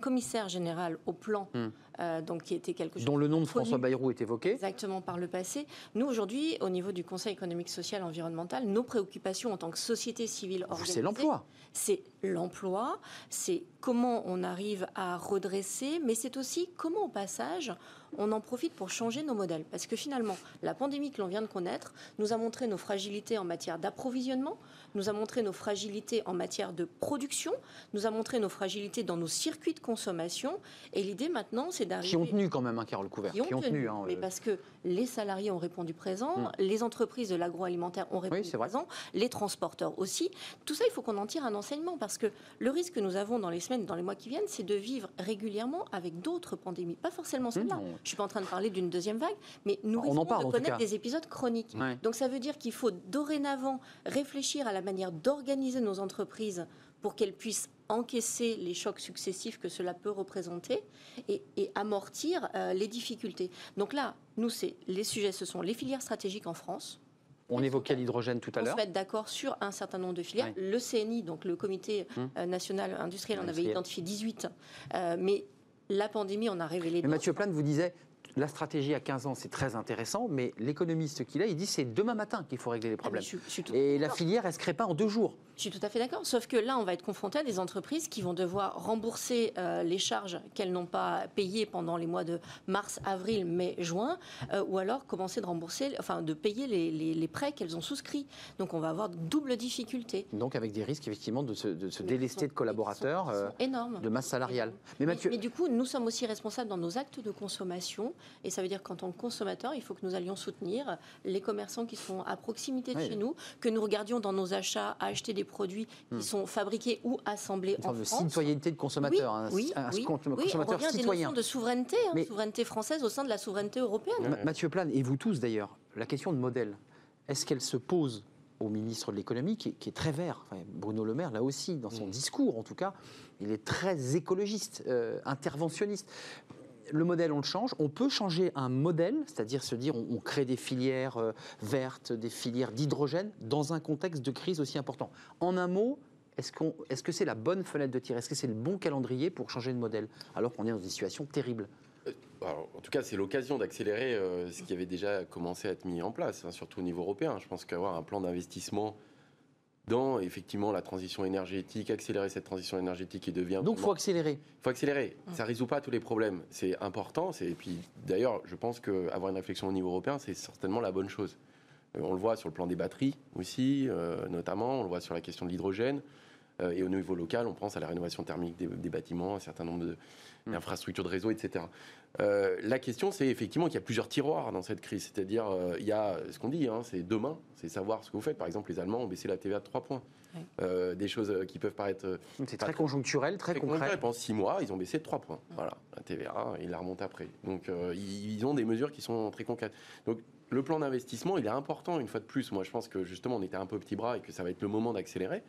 commissaire général au plan, Hmm. euh, donc qui était quelque chose dont le nom de François Bayrou est évoqué. Exactement par le passé. Nous, aujourd'hui, au niveau du Conseil économique, social et environnemental, nos préoccupations en tant que société civile organisée, c'est l'emploi. c'est l'emploi, c'est comment on arrive à redresser, mais c'est aussi comment au passage on en profite pour changer nos modèles. Parce que finalement, la pandémie que l'on vient de connaître nous a montré nos fragilités en matière d'approvisionnement, nous a montré nos fragilités en matière de production, nous a montré nos fragilités dans nos circuits de consommation. Et l'idée maintenant, c'est d'arriver Qui ont tenu quand même, hein, Carole Couvert. qui ont tenu, hein, mais euh, parce que les salariés ont répondu présent, Mm. les entreprises de l'agroalimentaire ont répondu vrai. présent, les transporteurs aussi. Tout ça, il faut qu'on en tire un enseignement parce que le risque que nous avons dans les semaines, dans les mois qui viennent, c'est de vivre régulièrement avec d'autres pandémies, pas forcément celle-là. Mm. Je suis pas en train de parler d'une deuxième vague, mais nous On en risquons parle, de connaître des épisodes chroniques. Ouais. Donc ça veut dire qu'il faut dorénavant réfléchir à la manière d'organiser nos entreprises pour qu'elles puissent encaisser les chocs successifs que cela peut représenter et, et amortir euh, les difficultés. Donc là, nous, c'est les sujets, ce sont les filières stratégiques en France. On évoquait l'hydrogène tout à On se l'heure. met d'accord sur un certain nombre de filières. Le CNI, donc le Comité Hum. euh, national industriel, en avait identifié 18. Euh, mais la pandémie en a révélé Mais. Mathieu Plane vous disait, la stratégie à 15 ans, c'est très intéressant, mais l'économiste qu'il est, il dit c'est demain matin qu'il faut régler les Ah, problèmes. je je Et la filière, elle se crée pas en deux jours. Je suis tout à fait d'accord. Sauf que là, on va être confronté à des entreprises qui vont devoir rembourser euh, les charges qu'elles n'ont pas payées pendant les mois de mars, avril, mai, juin, euh, ou alors commencer de rembourser, enfin de payer les, les- les prêts qu'elles ont souscrits. Donc on va avoir double difficulté. Donc avec des risques effectivement de se, de se délester de collaborateurs, sont- euh, énormes. de masse salariale. Mais Mais, Mathieu, mais du coup, nous sommes aussi responsables dans nos actes de consommation. Et ça veut dire qu'en tant que consommateur, il faut que nous allions soutenir les commerçants qui sont à proximité de Oui. chez nous, que nous regardions dans nos achats à acheter des produits qui sont fabriqués ou assemblés Hmm. une en forme de France. citoyenneté de consommateur, un, oui, un oui, oui, consommateur on revient à des citoyen. notions de souveraineté, hein, Mais- souveraineté française au sein de la souveraineté européenne. Ma- Mathieu Plane, et vous tous d'ailleurs, la question de modèle, est-ce qu'elle se pose au ministre de l'économie, qui, est- qui est très vert Enfin, Bruno Le Maire, là aussi, dans son discours en tout cas, il est très écologiste, euh, interventionniste. Le modèle, on le change. On peut changer un modèle, c'est-à-dire se dire on, crée des filières euh, vertes, des filières d'hydrogène, dans un contexte de crise aussi important. En un mot, est-ce qu'on- est-ce que c'est la bonne fenêtre de tir? Est-ce que c'est le bon calendrier pour changer de modèle Alors qu'on est dans des situations terribles? Alors, en tout cas, c'est l'occasion d'accélérer euh, ce qui avait déjà commencé à être mis en place, hein, surtout au niveau européen. Je pense qu'avoir un plan d'investissement dans effectivement la transition énergétique, accélérer cette transition énergétique qui devient. Donc il faut accélérer. faut accélérer. Ça résout pas tous les problèmes. C'est important. Et puis d'ailleurs, je pense qu'avoir une réflexion au niveau européen, c'est certainement la bonne chose. Euh, on le voit sur le plan des batteries aussi, euh, notamment. On le voit sur la question de l'hydrogène. Euh, et au niveau local, on pense à la rénovation thermique des, des bâtiments, un certain nombre de- d'infrastructures de réseau, etc. Euh, la question, c'est effectivement qu'il y a plusieurs tiroirs dans cette crise. C'est-à-dire, euh, il y a ce qu'on dit, hein, c'est demain, c'est savoir ce que vous faites. Par exemple, les Allemands ont baissé la TVA de 3 points. Euh, des choses qui peuvent paraître C'est très conjoncturel, très Très concret. concret. Pendant six mois, ils ont baissé de 3 points. Voilà, la TVA, ils la remontent après. Donc, euh, ils ils ont des mesures qui sont très concrètes. Donc, le plan d'investissement, il est important une fois de plus. Moi, je pense que justement, on était un peu petit bras et que ça va être le moment d'accélérer.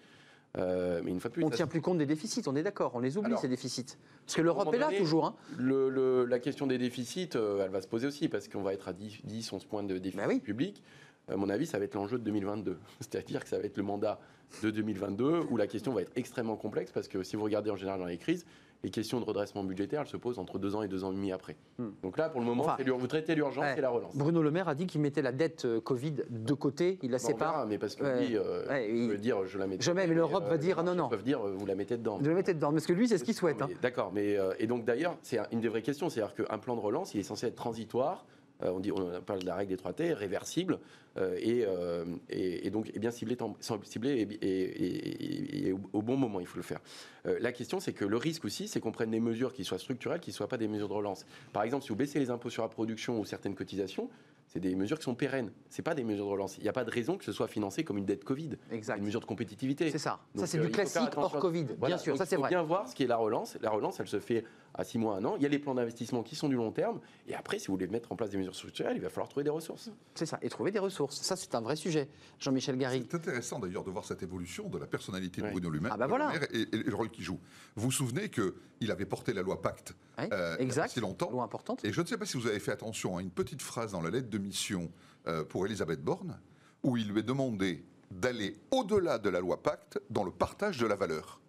Euh, mais une fois de plus, On ne tient plus compte des déficits, on est d'accord, on les oublie Alors, ces déficits. Parce que l'Europe est là donné, toujours. hein. le- le- la question des déficits, euh, elle va se poser aussi parce qu'on va être à 10, 10 11 points de déficit Bah oui. public. à mon avis, ça va être l'enjeu de 2022. C'est-à-dire que ça va être le mandat de 2022 où la question va être extrêmement complexe parce que si vous regardez en général dans les crises, les questions de redressement budgétaire, elles se posent entre deux ans et deux ans et demi après. Hmm. Donc là, pour le moment, vous traitez l'urgence et la relance. Bruno Le Maire a dit qu'il mettait la dette euh, Covid de côté, il la sépare. mais parce que lui, euh, veut dire je la mets. Jamais, mais l'Europe va dire non, non. Ils peuvent dire vous la mettez dedans. Vous la mettez dedans, parce que lui, c'est ce qu'il souhaite. Hein. D'accord, mais et donc d'ailleurs, c'est une des vraies questions, c'est-à-dire qu'un plan de relance, il est censé être transitoire euh, on, dit, on parle de la règle des 3T, réversible, euh, euh, et, donc bien ciblé, ciblé et, au bon moment, il faut le faire. la question, c'est que le risque aussi, c'est qu'on prenne des mesures qui soient structurelles, qui ne soient pas des mesures de relance. Par exemple, si vous baissez les impôts sur la production ou certaines cotisations, c'est des mesures qui sont pérennes. Ce pas des mesures de relance. Il n'y a pas de raison que ce soit financé comme une dette Covid. Exact. Une mesure de compétitivité. C'est ça. ça, c'est du classique hors Covid. Bien sûr, ça c'est vrai. Il faut bien voir ce qui est la relance. La relance, elle se fait à 6 mois, un an. Il y a les plans d'investissement qui sont du long terme. Et après, si vous voulez mettre en place des mesures structurelles, il va falloir trouver des ressources. C'est ça. Et trouver des ressources. Ça, c'est un vrai sujet. Jean-Michel Gary. C'est intéressant d'ailleurs de voir cette évolution de la personnalité de Bruno Lumaire ah bah voilà. et, le rôle qu'il joue. Vous vous souvenez qu'il avait porté la loi Pacte euh, il y a si longtemps. Loi importante. Et je ne sais pas si vous avez fait attention à une petite phrase dans la lettre de mission euh, pour Elisabeth Borne, où il lui est demandé d'aller au-delà de la loi Pacte dans le partage de la valeur.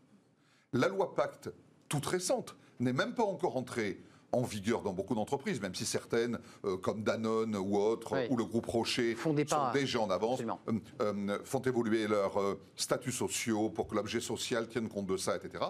La loi Pacte, toute récente, n'est même pas encore entrée en vigueur dans beaucoup d'entreprises, même si certaines, euh, comme Danone ou autres, ou le groupe Rocher, font sont déjà en avance, euh, euh, font évoluer leurs statuts sociaux pour que l'objet social tienne compte de ça, etc.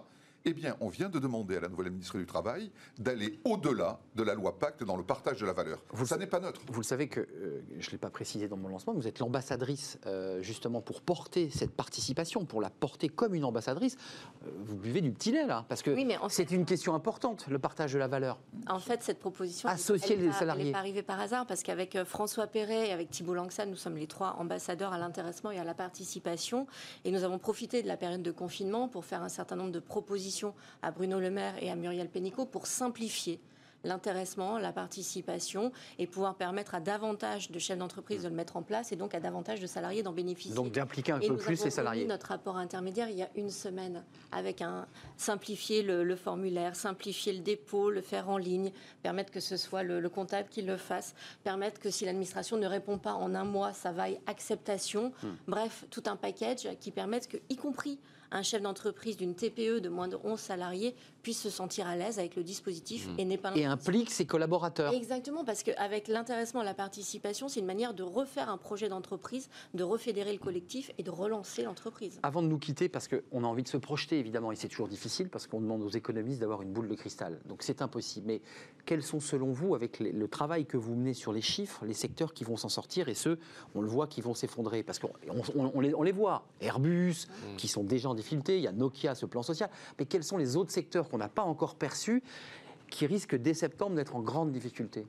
Eh bien, on vient de demander à la nouvelle ministre du Travail d'aller au-delà de la loi Pacte dans le partage de la valeur. Vous, ça n'est pas neutre. Vous le savez que, euh, je ne l'ai pas précisé dans mon lancement, vous êtes l'ambassadrice euh, justement pour porter cette participation, pour la porter comme une ambassadrice. Euh, vous buvez du petit lait là, parce que c'est une question importante, le partage de la valeur. En fait, cette proposition, associer les salariés, n'est pas arrivée par hasard, parce qu'avec François Perret et avec Thibault Langsam, nous sommes les trois ambassadeurs à l'intéressement et à la participation, et nous avons profité de la période de confinement pour faire un certain nombre de propositions à Bruno Le Maire et à Muriel Pénicaud pour simplifier l'intéressement, la participation et pouvoir permettre à davantage de chefs d'entreprise de le mettre en place et donc à davantage de salariés d'en bénéficier. Donc d'impliquer un peu plus les salariés. notre rapport intermédiaire il y a une semaine avec un simplifier le, formulaire, simplifier le dépôt, le faire en ligne, permettre que ce soit le, comptable qui le fasse, permettre que si l'administration ne répond pas en un mois, ça vaille acceptation. Hmm. Bref, tout un package qui permette que, y compris un chef d'entreprise d'une TPE de moins de 11 salariés puisse se sentir à l'aise avec le dispositif mmh. et n'est pas Et implique ses collaborateurs. Exactement, parce qu'avec l'intéressement, la participation, c'est une manière de refaire un projet d'entreprise, de refédérer le collectif et de relancer l'entreprise. Avant de nous quitter, parce qu'on a envie de se projeter évidemment, et c'est toujours difficile parce qu'on demande aux économistes d'avoir une boule de cristal, donc c'est impossible. Mais quels sont selon vous, avec le travail que vous menez sur les chiffres, les secteurs qui vont s'en sortir et ceux, on le voit, qui vont s'effondrer? Parce qu'on on, les, on les, voit, Airbus, mmh. qui sont déjà en difficulté, il y a Nokia, ce plan social, mais quels sont les autres secteurs qu'on n'a pas encore perçus qui risquent dès septembre d'être en grande difficulté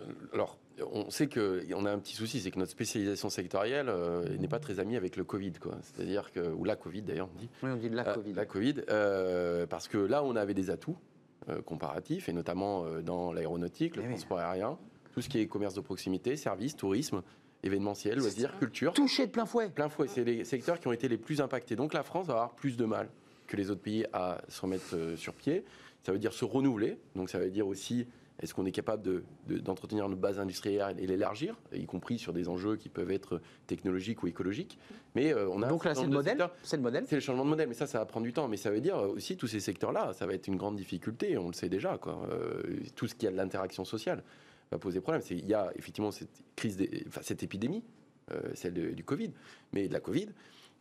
euh, alors, on sait qu'on a un petit souci, c'est que notre spécialisation sectorielle euh, n'est pas très amie avec le Covid, quoi. C'est-à-dire que ou la Covid d'ailleurs, on dit. Oui, on dit de la euh, Covid. La Covid, parce que là, on avait des atouts comparatifs, et notamment dans l'aéronautique, le eh transport aérien, tout ce qui est commerce de proximité, services, tourisme, événementiel, loisirs, culture. Touché de plein fouet. Plein fouet, c'est les secteurs qui ont été les plus impactés. Donc la France va avoir plus de mal que les autres pays à se remettre euh, sur pied. Ça veut dire se renouveler. Donc ça veut dire aussi est-ce qu'on est capable d'entretenir de, notre base industrielle et l'élargir, y compris sur des enjeux qui peuvent être technologiques ou écologiques Mais euh, on a donc là c'est le modèle. C'est le modèle. C'est le changement de modèle, mais ça, ça va prendre du temps. Mais ça veut dire aussi tous ces secteurs-là, ça va être une grande difficulté. On le sait déjà. Quoi. Euh, tout ce qui a de l'interaction sociale va poser problème. Il y a effectivement cette crise, enfin, cette épidémie, euh, celle du Covid, mais de la Covid.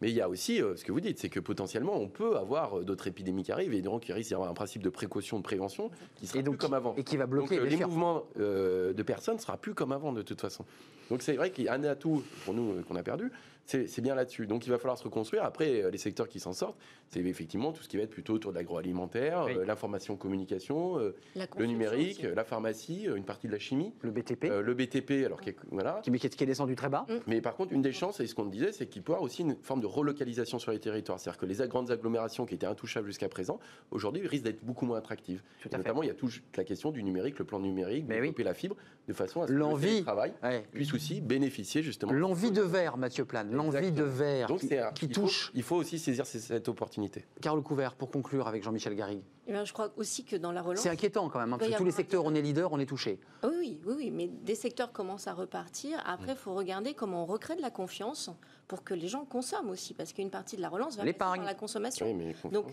Mais il y a aussi euh, ce que vous dites, c'est que potentiellement on peut avoir euh, d'autres épidémies qui arrivent et donc il risque d'y avoir un principe de précaution, de prévention qui sera plus comme avant. Et qui va bloquer donc, les mouvements de personnes ne sera plus comme avant de toute façon. Donc c'est vrai qu'il y a un atout pour nous qu'on a perdu, c'est bien là-dessus. Donc il va falloir se reconstruire. Après, euh, les secteurs qui s'en sortent, c'est effectivement tout ce qui va être plutôt autour de l'agroalimentaire, euh, l'information communication, euh, le numérique, la pharmacie, une partie de la chimie. Le BTP. le BTP, alors qui est, voilà. Qui, qui est descendu très bas. Mm. Mais par contre, une des chances, et ce qu'on disait, c'est qu'il peut y avoir aussi une forme de relocalisation sur les territoires. C'est-à-dire que les grandes agglomérations qui étaient intouchables jusqu'à présent, aujourd'hui, risquent d'être beaucoup moins attractives. notamment, il y a toute la question du numérique, le plan numérique, développer la fibre, de façon à ce que le travail puisse aussi bénéficier justement. L'envie de verre, Mathieu Plane l'envie de verre qui, touche. il faut aussi saisir cette opportunité. Carole Couvert, pour conclure avec Jean-Michel Garrigue. eh je crois aussi que dans la relance. C'est inquiétant quand même, hein, parce que tous les secteurs, on est leader, on est touché. Oui, oui, oui, mais des secteurs commencent à repartir. Après, il faut regarder comment on recrée de la confiance pour que les gens consomment aussi, parce qu'une partie de la relance va passer dans la consommation. Oui, mais Donc,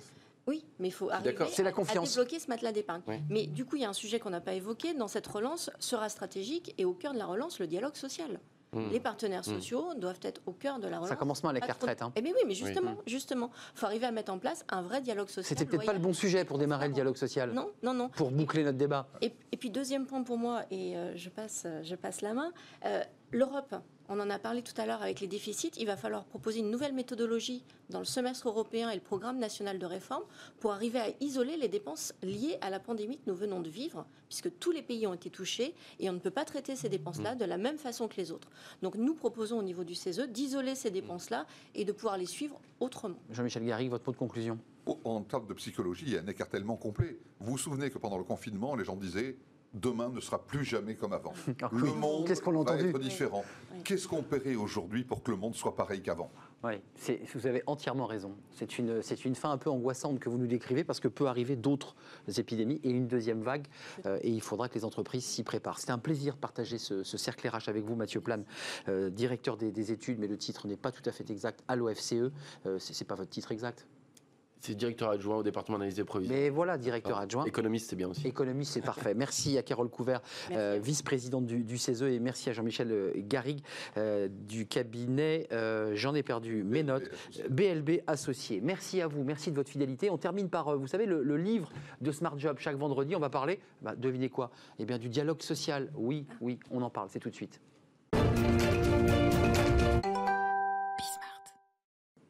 oui, mais il faut arriver la à, débloquer ce matelas d'épargne. Mais du coup, il y a un sujet qu'on n'a pas évoqué dans cette relance sera stratégique et au cœur de la relance, le dialogue social. Hmm. Les partenaires hmm. sociaux doivent être au cœur de la relance. Ça commence mal avec la retraite. Hein. Eh bien oui, mais justement, justement, il faut arriver à mettre en place un vrai dialogue social. C'était peut-être pas le bon sujet pour démarrer le dialogue social. Non, non, non. Pour boucler notre débat. Et, puis deuxième point pour moi, et euh, je passe, je passe la main. Euh, L'Europe on en a parlé tout à l'heure avec les déficits. Il va falloir proposer une nouvelle méthodologie dans le semestre européen et le programme national de réforme pour arriver à isoler les dépenses liées à la pandémie que nous venons de vivre, puisque tous les pays ont été touchés et on ne peut pas traiter ces dépenses-là de la même façon que les autres. Donc nous proposons au niveau du CESE d'isoler ces dépenses-là et de pouvoir les suivre autrement. Jean-Michel Garrigue, votre mot de conclusion En termes de psychologie, il y a un écartèlement complet. Vous vous souvenez que pendant le confinement, les gens disaient demain ne sera plus jamais comme avant. le monde va être différent. Qu'est-ce qu'on paierait aujourd'hui pour que le monde soit pareil qu'avant? Oui, vous avez entièrement raison. C'est une, une fin un peu angoissante que vous nous décrivez parce que peut arriver d'autres épidémies et une deuxième vague. Euh, et il faudra que les entreprises s'y préparent. C'était un plaisir de partager ce, cercle RH avec vous, Mathieu Plane, euh, directeur des, études, mais le titre n'est pas tout à fait exact à l'OFCE. Euh, Ce n'est pas votre titre exact? C'est directeur adjoint au département d'analyse des provisions. Mais voilà, directeur adjoint. Économiste, c'est bien aussi. Économiste, c'est parfait. Merci à Carole Couvert, euh, vice-présidente du, CESE, et merci à Jean-Michel euh, Garrigue euh, du cabinet J'en ai perdu mes notes, BLB Associé. Merci à vous, merci de votre fidélité. On termine par, vous savez, le, livre de Smart Job. Chaque vendredi, on va parler, bah, devinez quoi? Eh bien, du dialogue social. Oui, oui, on en parle, c'est tout de suite.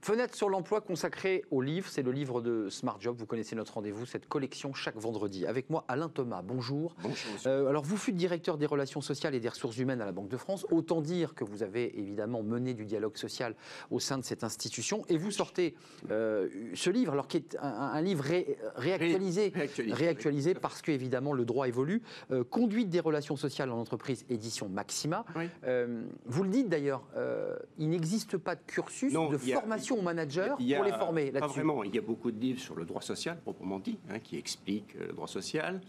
Fenêtre sur l'emploi consacrée au livre, c'est le livre de Smart Job. Vous connaissez notre rendez-vous, cette collection chaque vendredi. Avec moi, Alain Thomas. Bonjour. Bonjour. Euh, alors, vous fûtes directeur des relations sociales et des ressources humaines à la Banque de France. Autant dire que vous avez évidemment mené du dialogue social au sein de cette institution. Et vous sortez euh, ce livre, alors qui est un, livre réactualisé, réactualisé, parce que évidemment le droit évolue. Euh, Conduite des relations sociales en entreprise, édition Maxima. vous le dites d'ailleurs, il n'existe pas de cursus de formation aux managers pour les former là-dessus vraiment. Il y a beaucoup de livres sur le droit social, proprement dit, hein, qui expliquent euh, le droit social.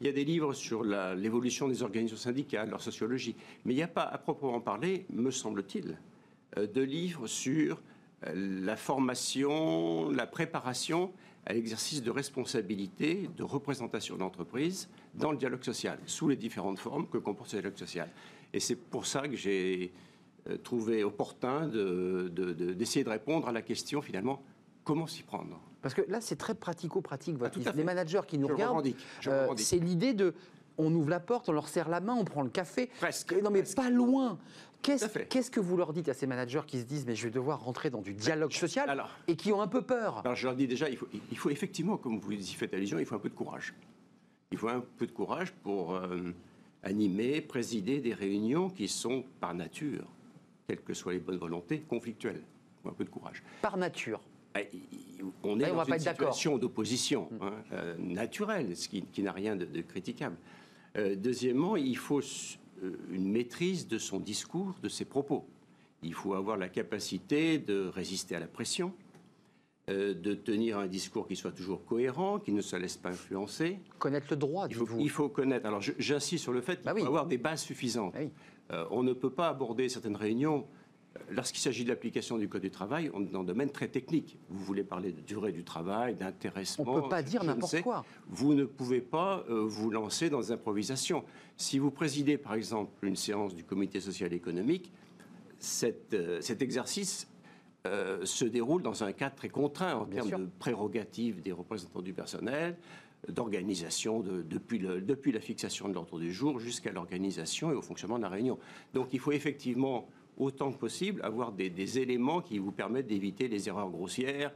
Il y a des livres sur l'évolution des organisations syndicales, leur sociologie. Mais il n'y a pas, à proprement parler, me semble-t-il, euh, de livres sur euh, la formation, la préparation à l'exercice de responsabilité, de représentation d'entreprise dans le dialogue social, sous les différentes formes que comporte ce dialogue social. Et c'est pour ça que j'ai trouvé opportun d'essayer de, répondre à la question finalement comment s'y prendre? Parce que là, c'est très pratico-pratique. Votre ah, Les managers qui nous regardent, euh, c'est l'idée de on ouvre la porte, on leur serre la main, on prend le café. Presque. Non, mais pas loin. Qu'est-ce que vous leur dites à ces managers qui se disent mais je vais devoir rentrer dans du dialogue social et qui ont un peu peur? Alors je leur dis déjà, il faut, il faut, effectivement, comme vous y faites allusion, il faut un peu de courage. Il faut un peu de courage pour euh, animer, présider des réunions qui sont par nature quelles que soient les bonnes volontés, conflictuelles. Un peu de courage. Par nature ah, on est dans une situation d'opposition mm. hein, euh, naturelle, ce qui, n'a rien de, critiquable. Euh, deuxièmement, il faut euh, une maîtrise de son discours, de ses propos. Il faut avoir la capacité de résister à la pression, de tenir un discours qui soit toujours cohérent, qui ne se laisse pas influencer. Connaître le droit, il faut, il faut connaître. Alors j'insiste sur le fait qu'il bah faut avoir des bases suffisantes. Bah euh, on ne peut pas aborder certaines réunions euh, lorsqu'il s'agit de l'application du Code du travail, on est dans un domaine très technique. Vous voulez parler de durée du travail, d'intéressement. On ne peut pas dire n'importe quoi. Vous ne pouvez pas euh, vous lancer dans l'improvisation. Si vous présidez, par exemple, une séance du Comité social et économique, cet exercice se déroule dans un cadre très contraint en termes de prérogatives des représentants du personnel, d'organisation depuis, depuis la fixation de l'ordre du jour jusqu'à l'organisation et au fonctionnement de la réunion. Donc il faut effectivement, autant que possible, avoir des, éléments qui vous permettent d'éviter les erreurs grossières,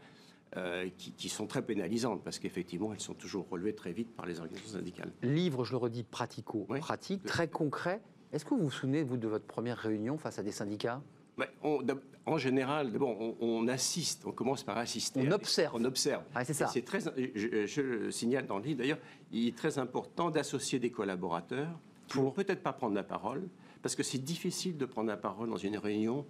euh, qui, sont très pénalisantes, parce qu'effectivement, elles sont toujours relevées très vite par les organisations syndicales. Livre, je le redis, pratico-pratique, très concret. Est-ce que vous vous souvenez, vous, de votre première réunion face à des syndicats? En général, bon, on, assiste, on commence par assister. On observe. On observe. Ah, c'est ça. C'est très, je, le signale dans le livre d'ailleurs, il est très important d'associer des collaborateurs vont peut-être pas prendre la parole, parce que c'est difficile de prendre la parole dans une réunion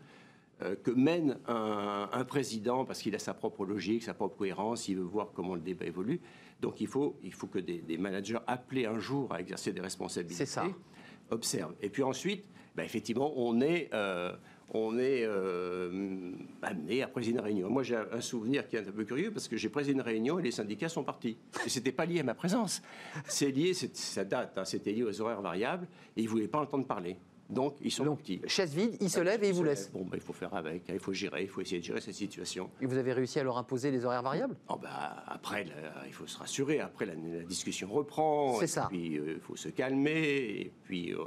euh, que mène un, président parce qu'il a sa propre logique, sa propre cohérence, il veut voir comment le débat évolue. Donc il faut, il faut que des, managers appelés un jour à exercer des responsabilités observent. Et puis ensuite, bah, effectivement, on est, euh, on est euh, amené à présider une réunion. Moi, j'ai un souvenir qui est un peu curieux parce que j'ai présidé une réunion et les syndicats sont partis. Et c'était pas lié à ma présence. C'est lié, ça date, hein, c'était lié aux horaires variables et ils voulaient pas entendre parler. Donc, ils sont petits. Chaise vide, ils se lèvent et ils vous laissent. Bon, bah, il faut faire avec, hein, il faut gérer, il faut essayer de gérer cette situation. Et vous avez réussi à leur imposer les horaires variables? Oh, bah, Après, il faut se rassurer. Après, la, discussion reprend. C'est ça. Puis, euh, il faut se calmer. Et puis, euh,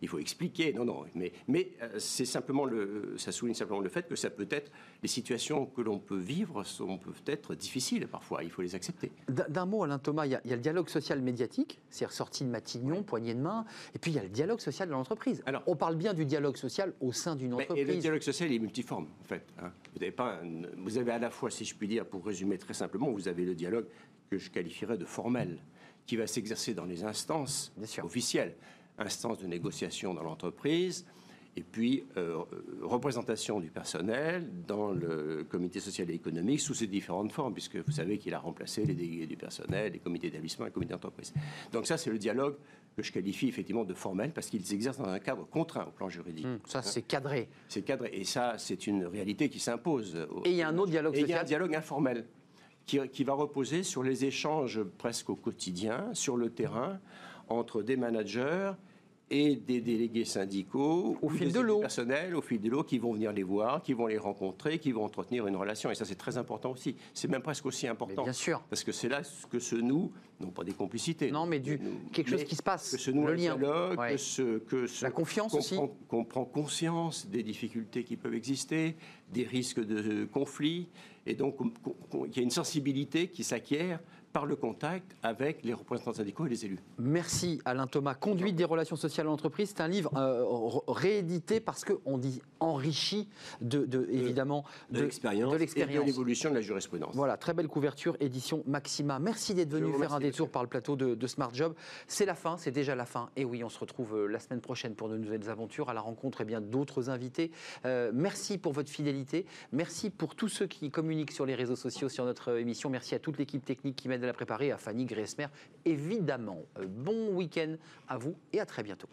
il faut expliquer. Non, non. Mais, mais euh, c'est simplement le, ça souligne simplement le fait que ça peut être les situations que l'on peut vivre sont peuvent être difficiles parfois. Il faut les accepter. D'un mot, Alain Thomas, il y, a, le dialogue social médiatique, c'est ressorti de Matignon, poignée de main, et puis il y a le dialogue social de l'entreprise. Alors, on parle bien du dialogue social au sein d'une entreprise. et le dialogue social est multiforme, en fait. Hein. Vous, avez pas vous avez à la fois, si je puis dire, pour résumer très simplement, vous avez le dialogue que je qualifierais de formel, qui va s'exercer dans les instances officielles, instances de négociation dans l'entreprise, et puis euh, représentation du personnel dans le comité social et économique sous ses différentes formes, puisque vous savez qu'il a remplacé les délégués du personnel, les comités d'établissement et les comités d'entreprise. Donc ça, c'est le dialogue que je qualifie effectivement de formel, parce qu'ils s'exercent dans un cadre contraint au plan juridique. Hum, ça, c'est cadré. C'est cadré, et ça, c'est une réalité qui s'impose. Et il y a un autre dialogue social. Et il y a un dialogue informel. Qui, qui va reposer sur les échanges presque au quotidien, sur le terrain, entre des managers et des délégués syndicaux, au fil de l'eau, personnel, au fil de l'eau, qui vont venir les voir, qui vont les rencontrer, qui vont entretenir une relation. Et ça, c'est très important aussi. C'est même presque aussi important. bien sûr. Parce que c'est là que se noue, non pas des complicités. Non, mais du, quelque chose qui se passe. Que se noue le lien. Dialogue, que, ce, que La confiance aussi. Qu'on prend conscience des difficultés qui peuvent exister, des risques de conflit. Et donc, il y a une sensibilité qui s'acquiert par le contact avec les représentants syndicaux et les élus. Merci Alain Thomas. Conduite des relations sociales en entreprise, c'est un livre euh, réédité parce qu'on dit enrichi de, évidemment de, l'expérience et de l'évolution de la jurisprudence. Voilà, très belle couverture, édition Maxima. Merci d'être venu faire un détour par le plateau de, Smart Job. C'est la fin, c'est déjà la fin. Et oui, on se retrouve euh, la semaine prochaine pour de nouvelles aventures, à la rencontre et eh bien d'autres invités. Euh, merci pour votre fidélité. Merci pour tous ceux qui communiquent sur les réseaux sociaux sur notre émission. Merci à toute l'équipe technique qui m'aide de la préparer à Fanny Gressmer. Évidemment, euh, bon week-end à vous et à très bientôt.